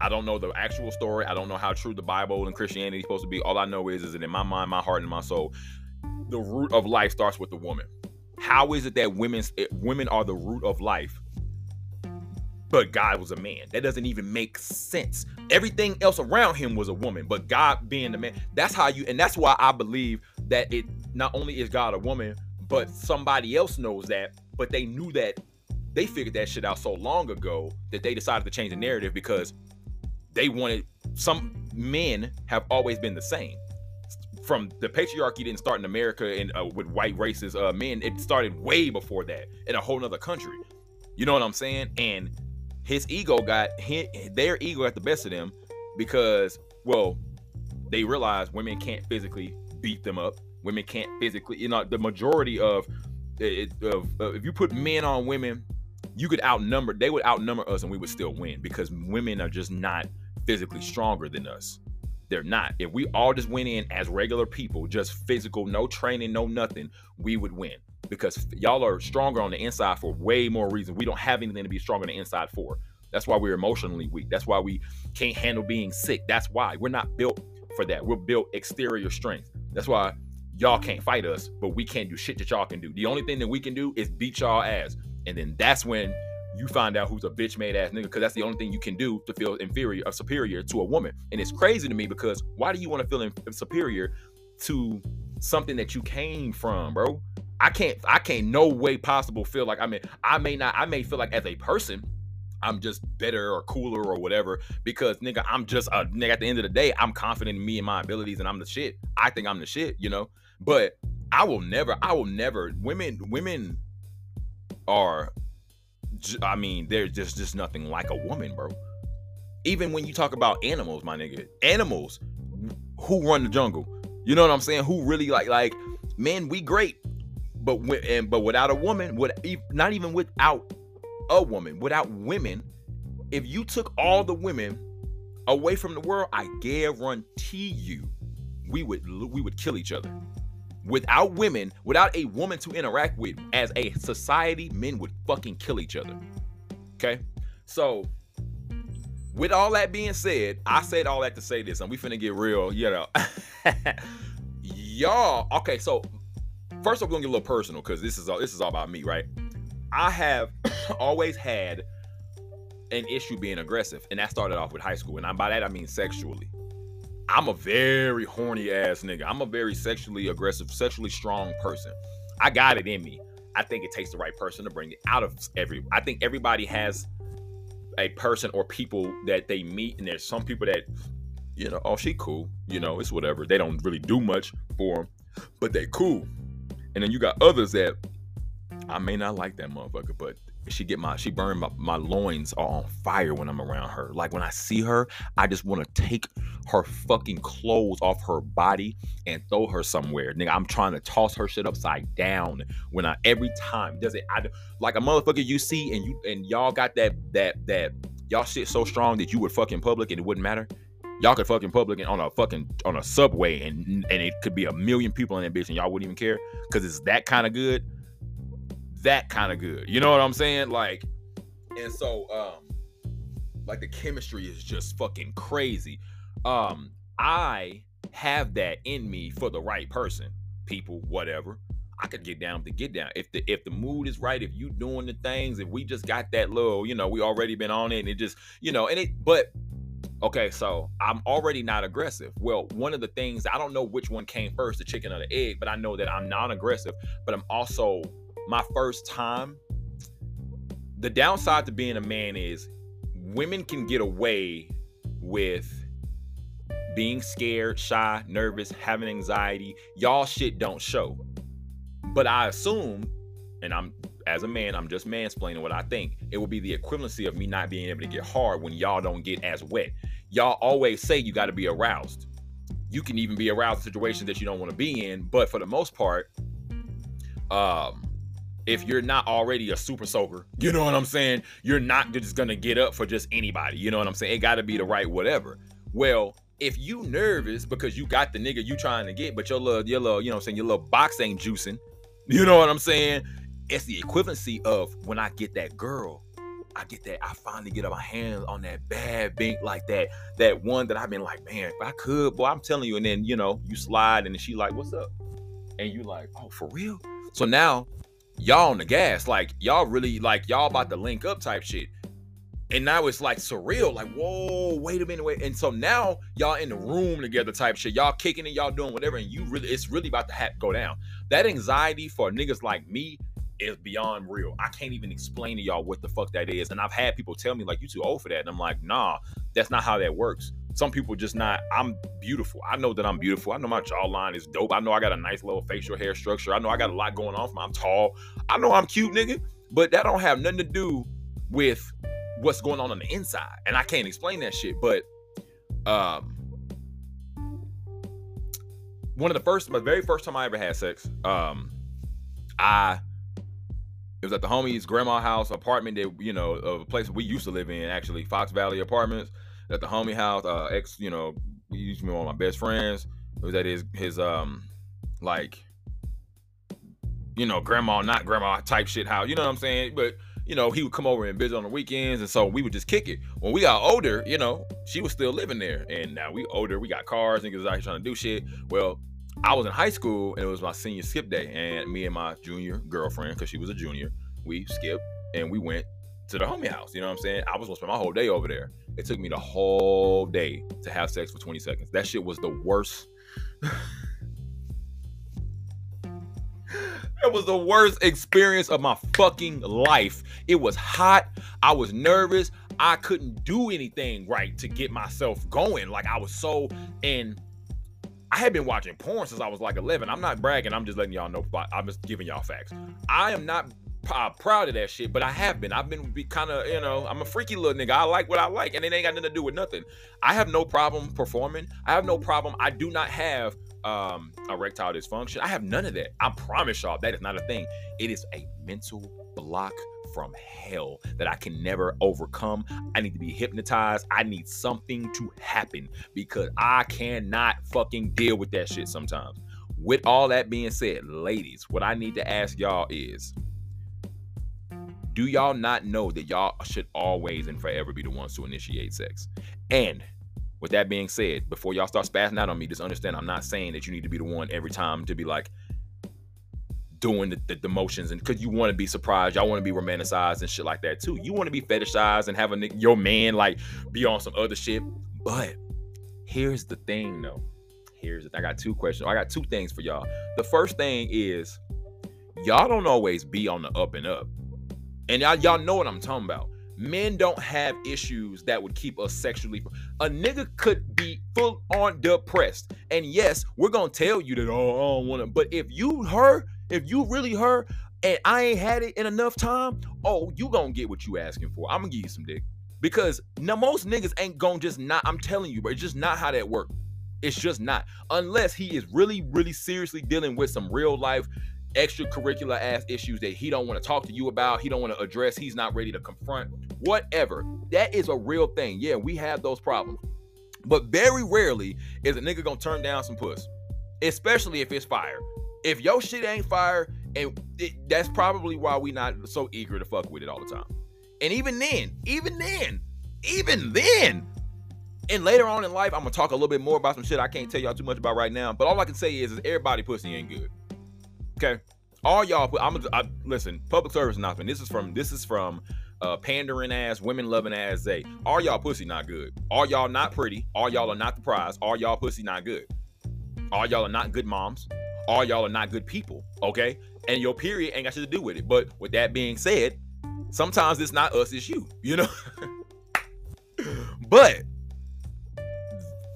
I don't know the actual story. I don't know how true the Bible and Christianity is supposed to be. All I know is, is that in my mind, my heart, and my soul, the root of life starts with the woman. How is it that women's eh, women are the root of life, but God was a man? That doesn't even make sense. Everything else around him was a woman, but God being the man. That's how you, and that's why I believe that it not only is God a woman, but somebody else knows that, but they knew that they figured that shit out so long ago that they decided to change the narrative because they wanted some men have always been the same. From the patriarchy didn't start in America and uh, with white races, uh, men. It started way before that in a whole nother country. You know what I'm saying? And his ego got his, their ego got the best of them because, well, they realized women can't physically beat them up. Women can't physically, you know, the majority of, of, of if you put men on women, you could outnumber, they would outnumber us and we would still win because women are just not physically stronger than us. They're not. If we all just went in as regular people, just physical, no training, no nothing, we would win because y'all are stronger on the inside for way more reasons. We don't have anything to be stronger on the inside for. That's why we're emotionally weak. That's why we can't handle being sick. That's why we're not built for that. We're built exterior strength. That's why y'all can't fight us, but we can't do shit that y'all can do. The only thing that we can do is beat y'all ass. And then that's when you find out who's a bitch made ass nigga because that's the only thing you can do to feel inferior or superior to a woman. And it's crazy to me because why do you want to feel in, superior to something that you came from, bro? I can't, I can't no way possible feel like I mean, I may not, I may feel like as a person, I'm just better or cooler or whatever because nigga, I'm just a nigga. At the end of the day, I'm confident in me and my abilities, and I'm the shit. I think I'm the shit, you know. But I will never, I will never. Women, women are. I mean, there's just just nothing like a woman, bro. Even when you talk about animals, my nigga, animals who run the jungle. You know what I'm saying? Who really like like men? We great, but when, and but without a woman, would not even without a woman, without women, if you took all the women away from the world, I guarantee you, we would we would kill each other. Without women, without a woman to interact with as a society, men would fucking kill each other. Okay? So, with all that being said, I said all that to say this, and we finna get real, you know. Y'all, okay, so first, I'm gonna get a little personal because this is all this is all about me, right? I have always had an issue being aggressive, and that started off with high school, and by that I mean sexually. I'm a very horny ass nigga. I'm a very sexually aggressive, sexually strong person. I got it in me. I think it takes the right person to bring it out of every. I think everybody has a person or people that they meet, and there's some people that, you know, oh she cool, you know, it's whatever. They don't really do much for them, but they cool. And then you got others that I may not like that motherfucker, but she get my she burn my, my loins are on fire when I'm around her. Like when I see her, I just want to take her fucking clothes off her body and throw her somewhere. Nigga, I'm trying to toss her shit upside down when I every time does it I like a motherfucker you see and you and y'all got that that that y'all shit so strong that you would fuck in public and it wouldn't matter. Y'all could fucking public and on a fucking on a subway and and it could be a million people in that bitch and y'all wouldn't even care because it's that kind of good that kind of good. You know what I'm saying? Like, and so um, like the chemistry is just fucking crazy. Um, I have that in me for the right person, people, whatever. I could get down to get down. If the if the mood is right, if you doing the things, if we just got that little, you know, we already been on it and it just, you know, and it but okay, so I'm already not aggressive. Well, one of the things I don't know which one came first, the chicken or the egg, but I know that I'm non-aggressive, but I'm also my first time, the downside to being a man is women can get away with being scared, shy, nervous, having anxiety. Y'all shit don't show. But I assume, and I'm as a man, I'm just mansplaining what I think. It will be the equivalency of me not being able to get hard when y'all don't get as wet. Y'all always say you got to be aroused. You can even be aroused in situations that you don't want to be in, but for the most part, um, if you're not already a super soaker. You know what I'm saying? You're not just gonna get up for just anybody. You know what I'm saying? It gotta be the right whatever. Well, if you nervous because you got the nigga you trying to get, but your little, your little, you know what I'm saying, your little box ain't juicing. You know what I'm saying? It's the equivalency of when I get that girl, I get that, I finally get my hands on that bad bink like that, that one that I've been like, man, if I could, boy, I'm telling you, and then you know, you slide and she like, what's up? And you like, oh, for real? So now y'all on the gas. Like y'all really like y'all about to link up type shit. And now it's like surreal, like, whoa, wait a minute, wait. And so now y'all in the room together type shit. Y'all kicking and y'all doing whatever, and you really it's really about to have go down. That anxiety for niggas like me is beyond real. I can't even explain to y'all what the fuck that is. And I've had people tell me, like, you too old for that. And I'm like, nah, that's not how that works. Some people just not, I'm beautiful. I know that I'm beautiful. I know my jawline is dope. I know I got a nice little facial hair structure. I know I got a lot going on. I'm tall. I know I'm cute, nigga. But that don't have nothing to do with what's going on on the inside. And I can't explain that shit. But um one of the first, my very first time I ever had sex, um, I it was at the homie's grandma house apartment that you know a place we used to live in actually Fox Valley Apartments at the homie house. Uh, ex, you know, he used to be one of my best friends. It was at his his um like you know grandma not grandma type shit house. You know what I'm saying? But you know he would come over and visit on the weekends, and so we would just kick it. When we got older, you know, she was still living there, and now we older, we got cars, niggas out here trying to do shit. Well, I was in high school and it was my senior skip day, and me and my junior girlfriend, because she was a junior, we skipped and we went to the homie house. You know what I'm saying? I was gonna spend my whole day over there. It took me the whole day to have sex for 20 seconds. That shit was the worst. it was the worst experience of my fucking life. It was hot. I was nervous. I couldn't do anything right to get myself going. Like I was so in I had been watching porn since I was like 11. I'm not bragging. I'm just letting y'all know. I'm just giving y'all facts. I am not uh, proud of that shit, but I have been. I've been kind of, you know, I'm a freaky little nigga. I like what I like, and it ain't got nothing to do with nothing. I have no problem performing. I have no problem. I do not have um erectile dysfunction. I have none of that. I promise y'all that is not a thing. It is a mental block from hell that I can never overcome. I need to be hypnotized. I need something to happen because I cannot fucking deal with that shit sometimes. With all that being said, ladies, what I need to ask y'all is do y'all not know that y'all should always and forever be the ones to initiate sex? And with that being said, before y'all start spazzing out on me, just understand I'm not saying that you need to be the one every time to be like, doing the, the, the motions and because you want to be surprised, y'all want to be romanticized and shit like that too. You want to be fetishized and have a your man like be on some other shit. But here's the thing though. Here's I got two questions. I got two things for y'all. The first thing is y'all don't always be on the up and up. And y'all, y'all know what I'm talking about. Men don't have issues that would keep us sexually. A nigga could be full on depressed. And yes, we're gonna tell you that, oh, I don't wanna. But if you her, if you really hurt and I ain't had it in enough time, oh, you gonna get what you asking for. I'm gonna give you some dick. Because now most niggas ain't gonna just not, I'm telling you, but it's just not how that work. It's just not. Unless he is really, really seriously dealing with some real life extracurricular ass issues that he don't want to talk to you about, he don't want to address, he's not ready to confront, whatever. That is a real thing. Yeah, we have those problems. But very rarely is a nigga gonna turn down some puss, especially if it's fire. If your shit ain't fire, and it, that's probably why we not so eager to fuck with it all the time. And even then, even then, even then, and later on in life, I'm gonna talk a little bit more about some shit I can't tell y'all too much about right now. But all I can say is, is everybody pussy ain't good. Okay, all y'all. I'm listen. Public service announcement. This is from this is from uh, pandering ass, women loving ass Zay. All y'all pussy not good. All y'all not pretty. All y'all are not the prize. All y'all pussy not good. All y'all are not good moms. All y'all are not good people. Okay, and your period ain't got shit to do with it. But with that being said, sometimes it's not us, it's you. You know. but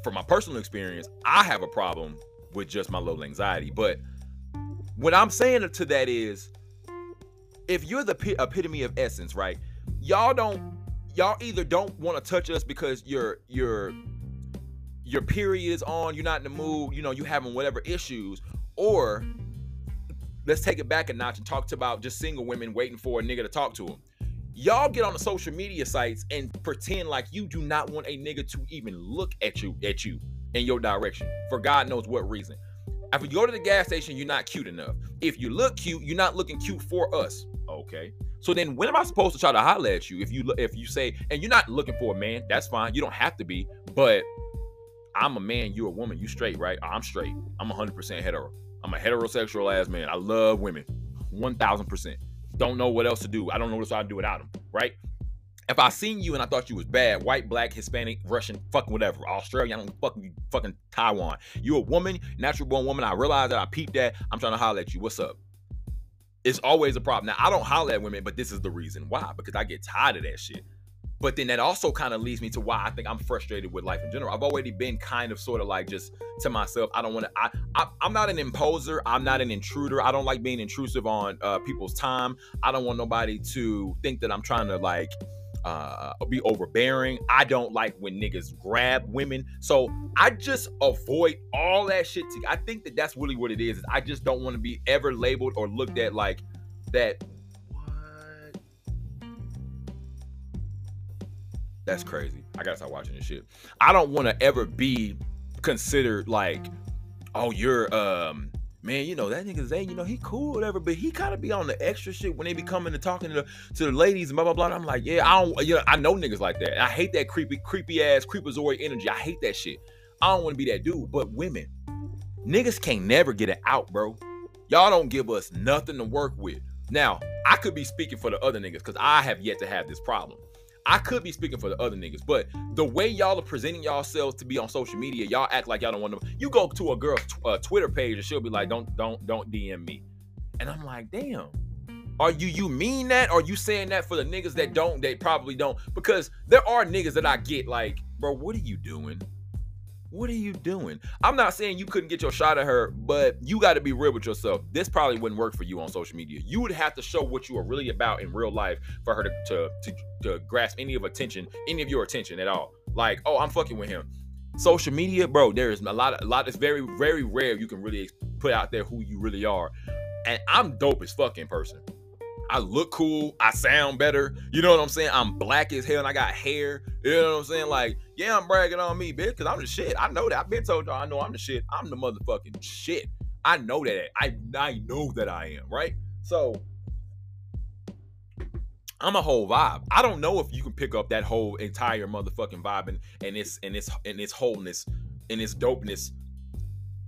from my personal experience, I have a problem with just my little anxiety. But what I'm saying to that is, if you're the epitome of essence, right? Y'all don't, y'all either don't want to touch us because your your your period is on, you're not in the mood, you know, you having whatever issues, or let's take it back a notch and talk about just single women waiting for a nigga to talk to them. Y'all get on the social media sites and pretend like you do not want a nigga to even look at you at you in your direction for God knows what reason. If you go to the gas station, you're not cute enough. If you look cute, you're not looking cute for us. Okay. So then when am I supposed to try to holler at you if you if you say and you're not looking for a man, that's fine. You don't have to be, but I'm a man, you're a woman, you straight, right? I'm straight. I'm 100% hetero. I'm a heterosexual ass man. I love women. 1000%. Don't know what else to do. I don't know what else I'd do without them, right? if I seen you and I thought you was bad, white, black, Hispanic, Russian, fucking whatever, Australia, I don't fucking fucking Taiwan. You a woman, natural born woman. I realize that I peeped that. I'm trying to holler at you. What's up? It's always a problem. Now I don't holler at women, but this is the reason why. Because I get tired of that shit. But then that also kind of leads me to why I think I'm frustrated with life in general. I've already been kind of sort of like just to myself. I don't want to. I, I am not an imposer. I'm not an intruder. I don't like being intrusive on uh, people's time. I don't want nobody to think that I'm trying to like uh, be overbearing. I don't like when niggas grab women. So I just avoid all that shit. To, I think that that's really what it is. is I just don't want to be ever labeled or looked at like that. That's crazy. I gotta start watching this shit. I don't want to ever be considered like, oh, you're um man, you know, that nigga Zay, you know, he cool, whatever, but he kind of be on the extra shit when they be coming and talking to the, to the ladies and blah, blah, blah. I'm like, yeah, I don't, you know, I know niggas like that. I hate that creepy, creepy ass, creepazoid energy. I hate that shit. I don't want to be that dude, but women, niggas can't never get it out, bro. Y'all don't give us nothing to work with. Now, I could be speaking for the other niggas because I have yet to have this problem. I could be speaking for the other niggas, but the way y'all are presenting y'all yourselves to be on social media, y'all act like y'all don't want to. You go to a girl's uh, Twitter page and she'll be like, "Don't, don't, don't DM me," and I'm like, "Damn." Are you you mean that? Or you saying that for the niggas that don't? They probably don't because there are niggas that I get like, bro, what are you doing? What are you doing? I'm not saying you couldn't get your shot at her, but you got to be real with yourself. This probably wouldn't work for you on social media. You would have to show what you are really about in real life for her to to, to, to grasp any of attention, any of your attention at all. Like, oh, I'm fucking with him. Social media, bro. There is a lot, a lot. It's very, very rare you can really put out there who you really are. And I'm dope as fucking person. I look cool. I sound better. You know what I'm saying? I'm black as hell and I got hair. You know what I'm saying? Like, yeah, I'm bragging on me, bitch, because I'm the shit. I know that. I've been told y'all I know I'm the shit. I'm the motherfucking shit. I know that. I I know that I am, right? So I'm a whole vibe. I don't know if you can pick up that whole entire motherfucking vibe and, and its and its and its wholeness and its dopeness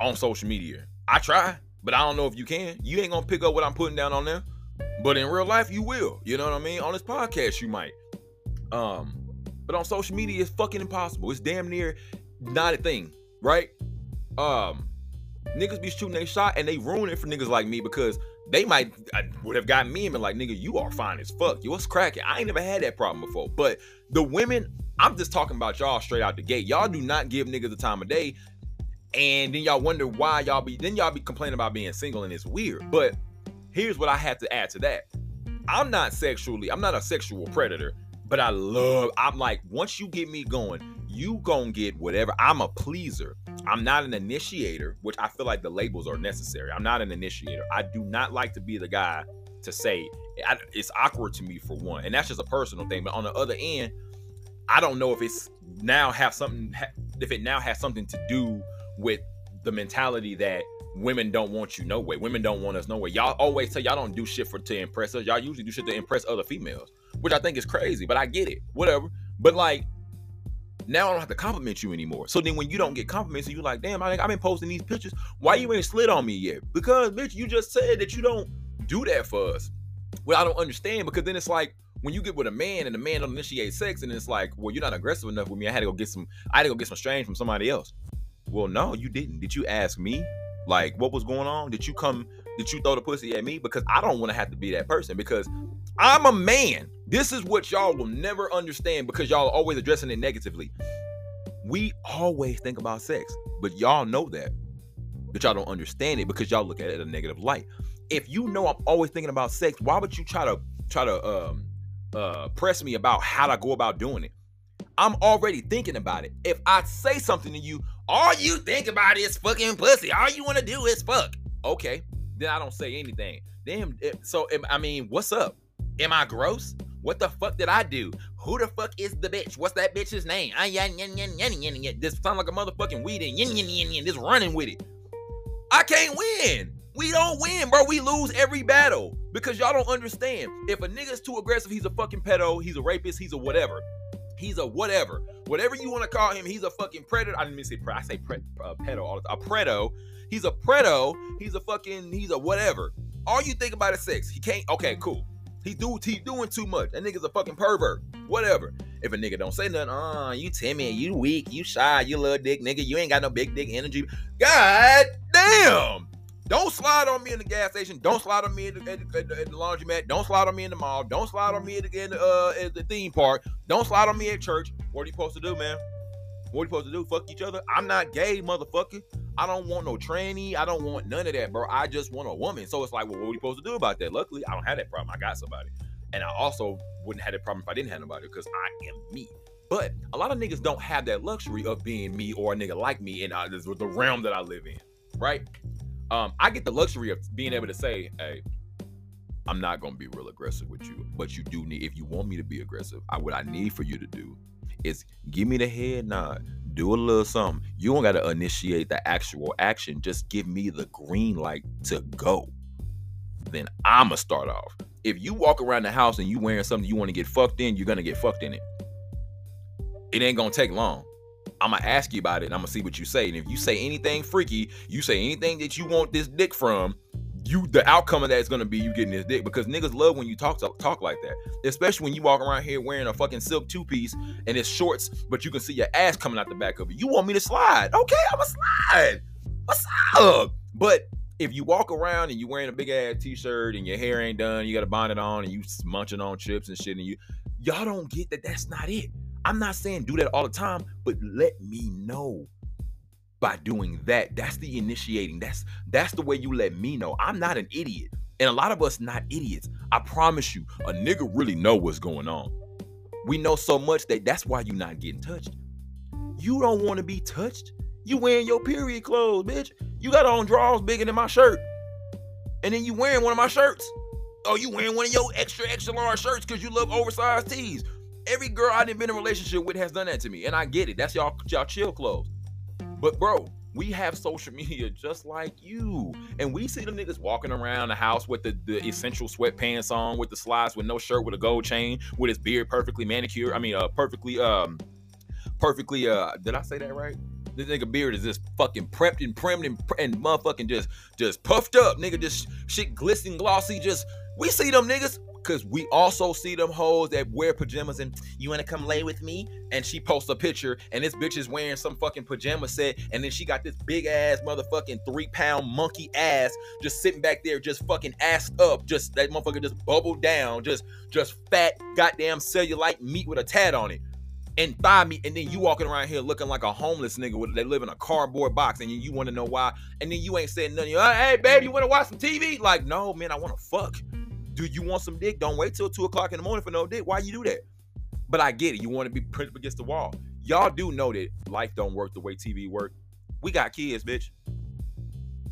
on social media. I try. But I don't know if you can. You ain't gonna pick up what I'm putting down on there. But in real life, you will. You know what I mean? On this podcast, you might. Um, but on social media, it's fucking impossible. It's damn near not a thing, right? Um, niggas be shooting their shot and they ruin it for niggas like me because they might uh, would have gotten me and been like, nigga, you are fine as fuck. You what's cracking? I ain't never had that problem before. But the women, I'm just talking about y'all straight out the gate. Y'all do not give niggas the time of day. And then y'all wonder why y'all be then y'all be complaining about being single and it's weird. But here's what I have to add to that. I'm not sexually, I'm not a sexual predator, but I love, I'm like, once you get me going, you gonna get whatever. I'm a pleaser. I'm not an initiator, which I feel like the labels are necessary. I'm not an initiator. I do not like to be the guy to say I, it's awkward to me for one, and that's just a personal thing. But on the other end, I don't know if it's now have something if it now has something to do with the mentality that women don't want you no way. Women don't want us no way. Y'all always say y'all don't do shit for to impress us. Y'all usually do shit to impress other females, which I think is crazy. But I get it. Whatever. But like now I don't have to compliment you anymore. So then when you don't get compliments, you like, damn, I, I've been posting these pictures. Why you ain't slid on me yet? Because bitch, you just said that you don't do that for us. Well, I don't understand because then it's like when you get with a man and the man don't initiate sex, and it's like, well, you're not aggressive enough with me. I had to go get some. I had to go get some strange from somebody else. Well, no, you didn't. Did you ask me? Like, what was going on? Did you come? Did you throw the pussy at me? Because I don't want to have to be that person because I'm a man. This is what y'all will never understand because y'all are always addressing it negatively. We always think about sex, but y'all know that. But y'all don't understand it because y'all look at it in a negative light. If you know I'm always thinking about sex, why would you try to try to um uh press me about how to go about doing it? I'm already thinking about it. If I say something to you, all you think about is fucking pussy. All you want to do is fuck. Okay, then I don't say anything. Damn. So I mean, what's up? Am I gross? What the fuck did I do? Who the fuck is the bitch? What's that bitch's name? Ah, this sound like a motherfucking weed and yin yin yin yin. Just running with it. I can't win. We don't win, bro. We lose every battle because y'all don't understand. If a nigga's too aggressive, he's a fucking pedo. He's a rapist. He's a whatever. He's a whatever. Whatever you want to call him, he's a fucking predator. I didn't mean to say pre- I say pre- uh, pedo all the time. A predo. He's a predo. He's a fucking, he's a whatever. All you think about is sex. He can't, okay, cool. He do he doing too much. That nigga's a fucking pervert. Whatever. If a nigga don't say nothing, uh, you timid, you weak, you shy, you little dick nigga, you ain't got no big dick energy. God damn. Don't slide on me in the gas station. Don't slide on me in the, at, at, at the laundromat. Don't slide on me in the mall. Don't slide on me the, uh, at the theme park. Don't slide on me at church. What are you supposed to do, man? What are you supposed to do? Fuck each other? I'm not gay, motherfucker. I don't want no tranny. I don't want none of that, bro. I just want a woman. So it's like, well, what are you supposed to do about that? Luckily, I don't have that problem. I got somebody. And I also wouldn't have that problem if I didn't have nobody because I am me. But a lot of niggas don't have that luxury of being me or a nigga like me in uh, the realm that I live in, right? Um, I get the luxury of being able to say, hey, I'm not gonna be real aggressive with you, but you do need if you want me to be aggressive, I what I need for you to do is give me the head nod, do a little something. You don't gotta initiate the actual action, just give me the green light to go. Then I'ma start off. If you walk around the house and you wearing something you want to get fucked in, you're gonna get fucked in it. It ain't gonna take long. I'm gonna ask you about it and I'm gonna see what you say. And if you say anything freaky, you say anything that you want this dick from, you the outcome of that is gonna be you getting this dick because niggas love when you talk talk like that. Especially when you walk around here wearing a fucking silk two piece and it's shorts, but you can see your ass coming out the back of it. You want me to slide? Okay, I'm a slide. What's up? But if you walk around and you wearing a big ass t-shirt and your hair ain't done, you got a bonnet on and you munching on chips and shit, and you y'all don't get that that's not it. I'm not saying do that all the time, but let me know by doing that. That's the initiating. That's that's the way you let me know. I'm not an idiot. And a lot of us not idiots. I promise you, a nigga really know what's going on. We know so much that that's why you not getting touched. You don't want to be touched. You wearing your period clothes, bitch. You got on drawers bigger than my shirt. And then you wearing one of my shirts. Oh, you wearing one of your extra, extra large shirts because you love oversized tees. Every girl I done been in a relationship with has done that to me, and I get it. That's y'all y'all chill clothes. But bro, we have social media just like you, and we see the niggas walking around the house with the, the essential sweatpants on, with the slides, with no shirt, with a gold chain, with his beard perfectly manicured. I mean, uh, perfectly um, perfectly uh, did I say that right? This nigga beard is just fucking prepped and primed and, and motherfucking just just puffed up, nigga. Just shit glistening, glossy. Just we see them niggas. Cause we also see them hoes that wear pajamas and you wanna come lay with me? And she posts a picture and this bitch is wearing some fucking pajama set and then she got this big ass motherfucking three pound monkey ass just sitting back there just fucking ass up. Just that motherfucker just bubbled down, just just fat goddamn cellulite meat with a tat on it. And thigh meat, and then you walking around here looking like a homeless nigga with they live in a cardboard box, and you, you want to know why, and then you ain't saying nothing. Hey, babe, you want to watch some TV? Like, no, man, I want to fuck. Do you want some dick? Don't wait till two o'clock in the morning for no dick. Why you do that? But I get it. You want to be pressed against the wall. Y'all do know that life don't work the way TV work. We got kids, bitch.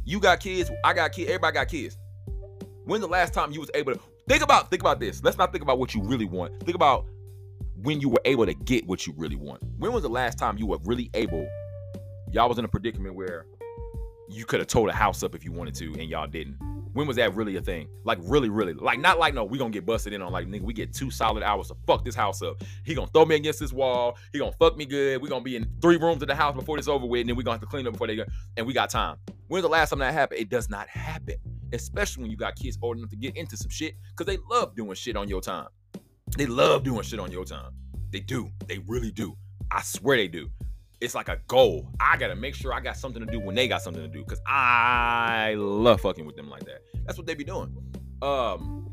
You got kids. I got kids. Everybody got kids. When's the last time you was able to think about think about this? Let's not think about what you really want. Think about when you were able to get what you really want. When was the last time you were really able? Y'all was in a predicament where you could have towed a house up if you wanted to, and y'all didn't. When was that really a thing? Like really, really, like not like no, we gonna get busted in on like nigga, we get two solid hours to fuck this house up. He gonna throw me against this wall. He gonna fuck me good. We gonna be in three rooms of the house before this over with, and then we gonna have to clean up before they go. And we got time. When's the last time that happened? It does not happen, especially when you got kids old enough to get into some shit because they love doing shit on your time. They love doing shit on your time. They do. They really do. I swear they do it's like a goal. I gotta make sure I got something to do when they got something to do. Cause I love fucking with them like that. That's what they be doing. Um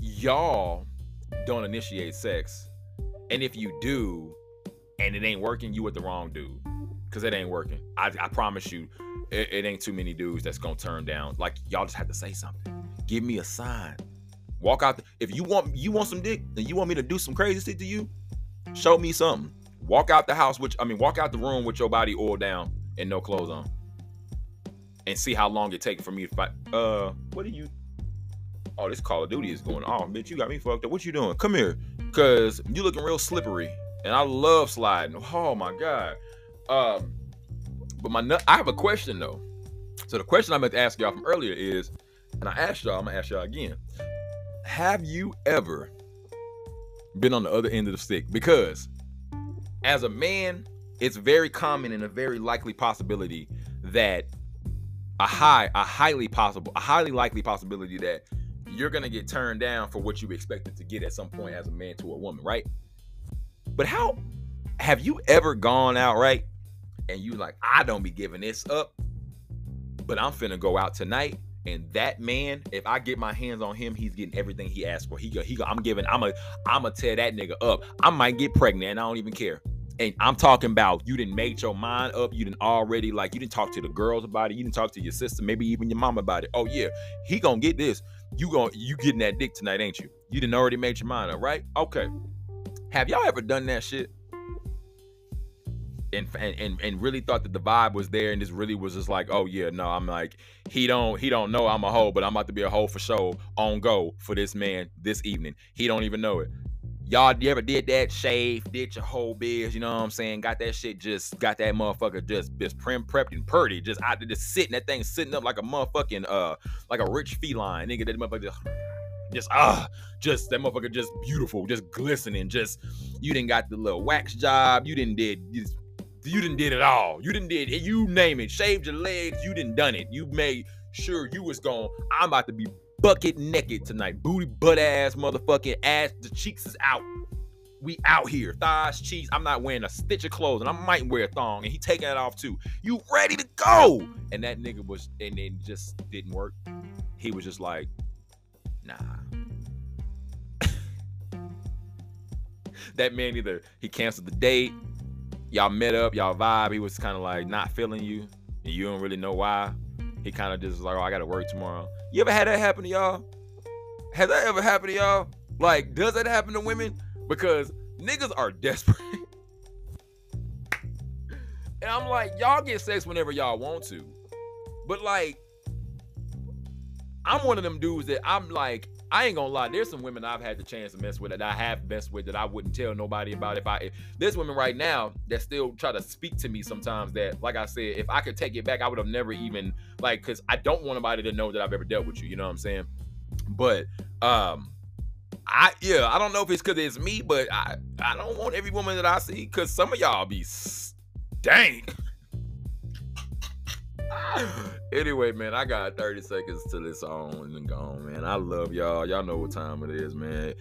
y'all don't initiate sex. And if you do, and it ain't working, you with the wrong dude. Cause it ain't working. I, I promise you, it, it ain't too many dudes that's gonna turn down. Like y'all just have to say something. Give me a sign. Walk out. The, if you want you want some dick and you want me to do some crazy shit to you, Show me something. Walk out the house, which I mean, walk out the room with your body oiled down and no clothes on, and see how long it takes for me to fight. Uh, what are you? Oh, this Call of Duty is going. Oh, bitch, you got me fucked up. What you doing? Come here, cause you looking real slippery, and I love sliding. Oh my god. Um, but my I have a question though. So the question I meant to ask y'all from earlier is, and I asked y'all, I'm gonna ask y'all again. Have you ever been on the other end of the stick because as a man, it's very common and a very likely possibility that a high, a highly possible, a highly likely possibility that you're gonna get turned down for what you expected to get at some point as a man to a woman, right? But how have you ever gone out right and you like, I don't be giving this up, but I'm finna go out tonight and that man, if I get my hands on him, he's getting everything he asked for. He go, he go, I'm giving, I'm a, I'm gonna tear that nigga up. I might get pregnant and I don't even care. And I'm talking about you didn't make your mind up. You didn't already like you didn't talk to the girls about it. You didn't talk to your sister, maybe even your mom about it. Oh yeah, he gonna get this. You gonna you getting that dick tonight, ain't you? You didn't already made your mind up, right? Okay. Have y'all ever done that shit? And, and and really thought that the vibe was there and this really was just like oh yeah no i'm like he don't he don't know i'm a hoe but i'm about to be a hoe for show on go for this man this evening he don't even know it y'all you ever did that shave did your whole biz you know what i'm saying got that shit just got that motherfucker just just prim prepped and purdy just out there just sitting that thing sitting up like a motherfucking uh like a rich feline nigga that motherfucker just just ah, just that motherfucker just beautiful, just glistening. Just you didn't got the little wax job. You didn't did you didn't did it all. You didn't did it. You name it. Shaved your legs. You didn't done it. You made sure you was gone. I'm about to be bucket naked tonight. Booty butt ass motherfucking ass. The cheeks is out. We out here. Thighs, cheeks. I'm not wearing a stitch of clothes, and I might wear a thong, and he taking it off too. You ready to go? And that nigga was, and it just didn't work. He was just like, nah. that man either he canceled the date y'all met up, y'all vibe. He was kind of like mm-hmm. not feeling you, and you don't really know why. He kind of just like, oh, I gotta work tomorrow. You ever had that happen to y'all? Has that ever happened to y'all? Like, does that happen to women? Because niggas are desperate. and I'm like, y'all get sex whenever y'all want to. But like, I'm one of them dudes that I'm like, I ain't gonna lie. There's some women I've had the chance to mess with that I have messed with that I wouldn't tell nobody about. If I, if, there's women right now that still try to speak to me sometimes. That, like I said, if I could take it back, I would have never even like, cause I don't want nobody to know that I've ever dealt with you. You know what I'm saying? But um, I yeah, I don't know if it's because it's me, but I I don't want every woman that I see because some of y'all be stank. anyway, man, I got 30 seconds to this on and gone, man. I love y'all. Y'all know what time it is, man.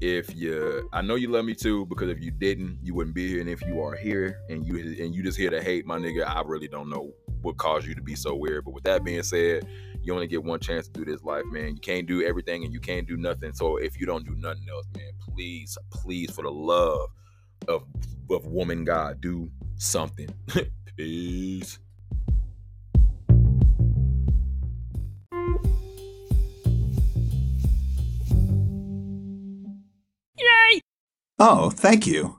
If you, I know you love me too, because if you didn't, you wouldn't be here. And if you are here and you and you just here to hate, my nigga, I really don't know what caused you to be so weird. But with that being said, you only get one chance to do this life, man. You can't do everything and you can't do nothing. So if you don't do nothing else, man, please, please, for the love of of woman God, do something. Peace. Oh, thank you.